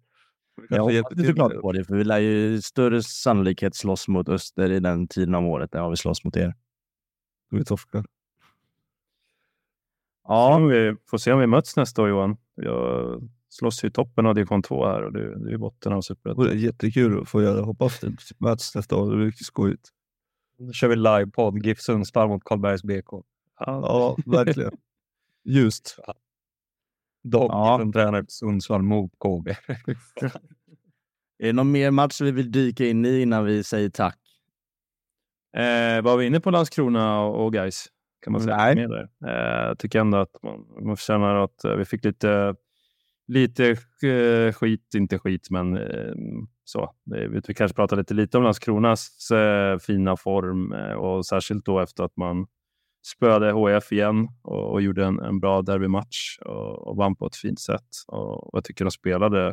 Jag hoppas till såklart på det, för vi lär ju större sannolikhet slåss mot Öster i den tiden av året än vad vi slåss mot er. vi torskar. Ja, vi får se om vi möts nästa år Johan. Jag slåss i toppen av division 2 här och du, du är i botten av superettan. Det är jättekul att få göra. Hoppas det möts nästa år. Det blir riktigt skojigt. Då kör vi livepodd, GIF Sundsvall mot Karlbergs BK. Ja, verkligen. Ljust. Dock Ja. som tränare för Sundsvall mot KB. Är det någon mer match vi vill dyka in i innan vi säger tack? Eh, var vi inne på Landskrona och, och Gais? Kan man säga Nej. mer där? Eh, jag tycker ändå att man, man förtjänar att eh, vi fick lite, lite eh, skit, inte skit, men eh, så. Vi kanske pratar lite, lite om Landskronas eh, fina form eh, och särskilt då efter att man spöade HF igen och, och gjorde en, en bra derbymatch och, och vann på ett fint sätt. Och, och jag tycker de spelade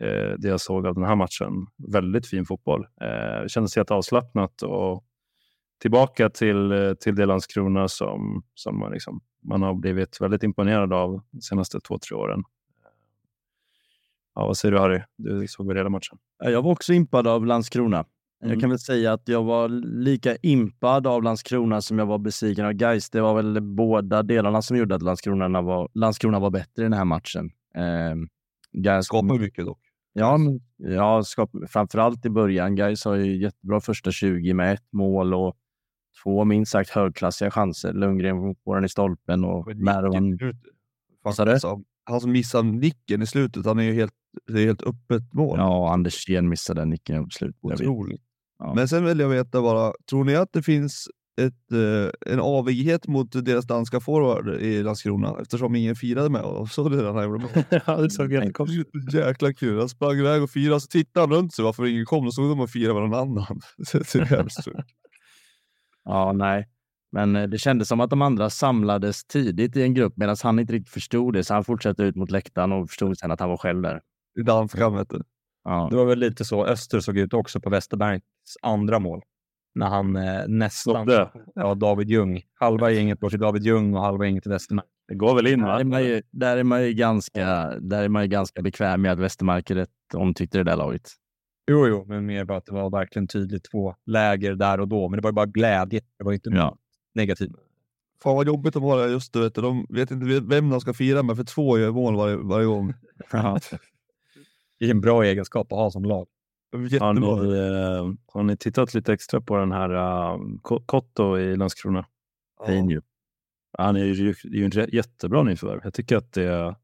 eh, det jag såg av den här matchen. Väldigt fin fotboll. Eh, det kändes helt avslappnat och tillbaka till, eh, till det Landskrona som, som man, liksom, man har blivit väldigt imponerad av de senaste två, tre åren. Ja, vad säger du Harry? Du såg väl hela matchen? Jag var också impad av Landskrona. Jag Mm. kan väl säga att jag var lika impad av Landskrona som jag var besviken av Gais. Det var väl båda delarna som gjorde att Landskrona var, Landskrona var bättre i den här matchen. Eh, Gais Skapar mycket dock. Ja, ja skap, framförallt i början. Gais har ju jättebra första 20 med ett mål och två minst sagt högklassiga chanser. Lundgren får den i stolpen och Mervan. Alltså, Han som missar nicken i slutet, han är ju helt, det är helt öppet mål. Ja, Anders Jen missade den nicken på slutet. Jag. Otroligt. Ja. Men sen vill jag veta bara, tror ni att det finns ett, eh, en avighet mot deras danska forward i Landskrona eftersom ingen firade med och så det den här ja, det såg jättekonstigt Jäkla kul. Han sprang iväg och firade, så tittade han runt sig varför ingen kom. Då stod de och firade med någon annan. Det är hemskt. Ja, nej. Men eh, det kändes som att de andra samlades tidigt i en grupp medan han inte riktigt förstod det. Så han fortsatte ut mot läktaren och förstod sen att han var själv där. I danskan vet du. Ja. Det var väl lite så Öster såg ut också på Westerbergs andra mål. När han eh, nästan... Snodde. Ja, David Ljung. Halva gänget går till David Ljung och halva gänget till Westerberg. Det går väl in Där, är va? man ju, där, är man ju ganska, där är man ju ganska bekväm med att Westermark är rätt omtyckte i det där laget. Jo, jo, men mer bara att det var verkligen tydligt två läger där och då. Men det var ju bara glädje. Det var inte Ja. negativt. Fan vad jobbigt de har det just du vet. De vet inte vem de ska fira med för två gör mål varje, varje gång. Ja. Det är en bra egenskap att ha som lag. Har ni, eh, har ni tittat lite extra på den här uh, Kotto i Landskrona? Fin ju. Han är ju, ju en jä- jättebra nyförvärv. Jag tycker att det är,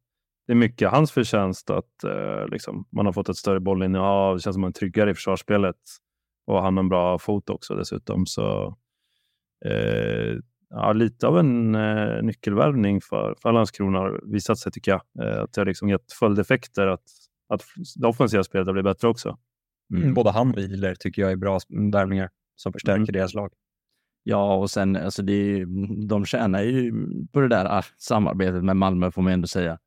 det är mycket hans förtjänst att eh, liksom, man har fått ett större bollinnehav. Det känns som man är tryggare i försvarsspelet. Och han har en bra fot också dessutom. Så, eh, ja, lite av en eh, nyckelvärvning för, för Landskrona har visat sig tycker jag. Eh, att det har liksom gett följdeffekter att, att det offensiva spelet har blivit bättre också. Mm. Både han och Iler tycker jag är bra värvningar som förstärker Mm. deras lag. Ja, och sen alltså det är, ju- de tjänar ju på det där ah, samarbetet med Malmö får man ändå säga.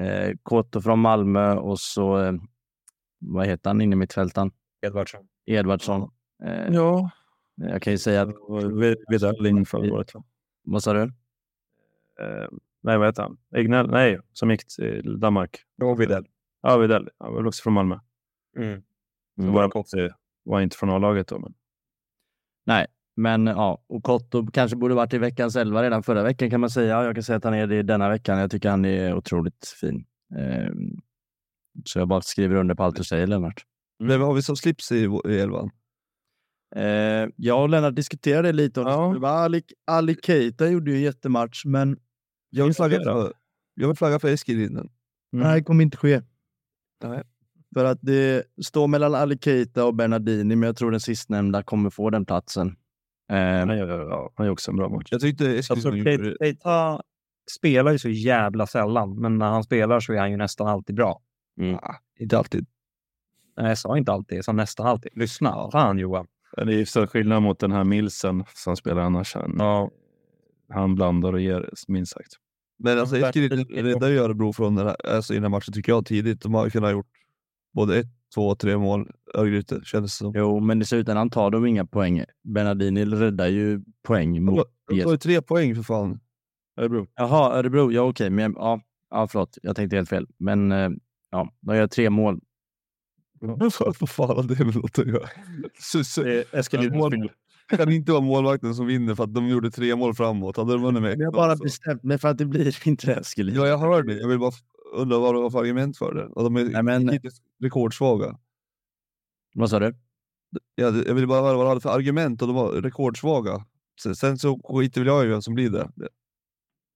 Eh, Kotto från Malmö och så, eh, vad heter han inne i mittfältaren? Edvardsson. Edvardsson. Eh, Ja. Jag kan ju säga att, in förra året. va? vad sa du? Eh, nej, vad heter han? Egnell? Nej, som gick till Danmark. Och Widell. Ja, Widell. Han var också från Malmö. Mm. Så Mm. var, han, var inte från A-laget då. Men... Nej, men ja, och Kotto kanske borde varit i veckans elva redan förra veckan kan man säga. Jag kan säga att han är det denna veckan. Jag tycker han är otroligt fin. Eh, så jag bara skriver under på allt du säger, Lennart. Vem har vi som slips i, i elvan? Eh, jag och Lennart diskuterade lite om Ja. det. var Ali, Ali Keita gjorde ju en jättematch, men Jag vill flagga för, jag vill flagga för Eskilinen. nej, det kommer inte ske. Nej. För att det står mellan Ali Keita och Bernardini, men jag tror den sistnämnda kommer få den platsen. Eh, Han gör, ja, han gör också en bra match. Jag tyckte Alltså. Keita spelar ju så jävla sällan, men när han spelar så är han ju nästan alltid bra. Ah, inte alltid. Nej, jag sa inte alltid, jag sa nästan alltid. Lyssna, fan Johan. Det är ju så skillnad mot den här Milsen som spelar annars. Han, Ja. han blandar och ger, minst sagt. Men alltså Eskilinen räddade ju Örebro från den här, alltså, i den här matchen tycker jag tidigt. De har kunnat ha gjort både ett, två, tre mål. Örgryte kändes det som. jo, men i slutändan tar de inga poäng. Bernardini räddar ju poäng mot De tar ju tre poäng för fan. Örebro. Jaha, Örebro. Ja, okej. Men ja, ja, förlåt. Jag tänkte helt fel. Men eh, ja, de gör tre mål. Vad fan har det med något att göra? Så- kan inte vara målvakten som vinner för att de gjorde tre mål framåt. Hade de vunnit med Jag har bara bestämt mig för att det blir inte det, Eskelin. Ja, jag hör det. Jag vill bara undra vad du har för argument för det. Och de är Nej, men- rekordsvaga. Vad sa du? Ja, jag vill bara höra vad du hade för argument och de var rekordsvaga. Sen, sen så skiter väl jag i vem som blir det.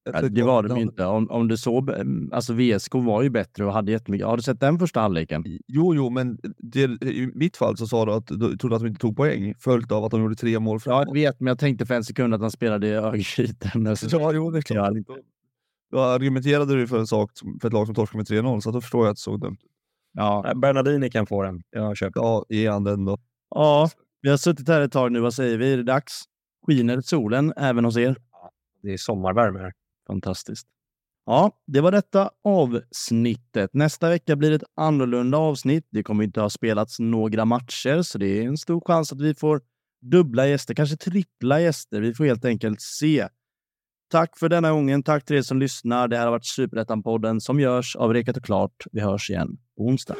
Jag Ja, det var de inte. Om, om du såg, alltså VSK var ju bättre och hade jättemycket. Har du sett den första halvleken? Jo, jo, men det, i mitt fall så sa du att du trodde att de inte tog poäng följt av att de gjorde tre mål Ja, framåt. jag vet, men jag tänkte för en sekund att han spelade i så- Ja, jo, det är klart. Då argumenterade du för en sak, för ett lag som torskade med 3-0, så då förstår jag att det såg dumt ut. Ja. Nej, Bernardini kan få den. Jag har köpt den. Ja, ge han den då. ja, vi har suttit här ett tag nu. Vad säger vi? Är det dags? Skiner solen även hos er? Det är sommarvärme här. Fantastiskt. Ja, det var detta avsnittet. Nästa vecka blir det ett annorlunda avsnitt. Det kommer inte ha spelats några matcher, så det är en stor chans att vi får dubbla gäster, kanske trippla gäster. Vi får helt enkelt se. Tack för denna gången. Tack till er som lyssnar. Det här har varit Superettan-podden som görs av Rekat och Klart. Vi hörs igen på onsdag.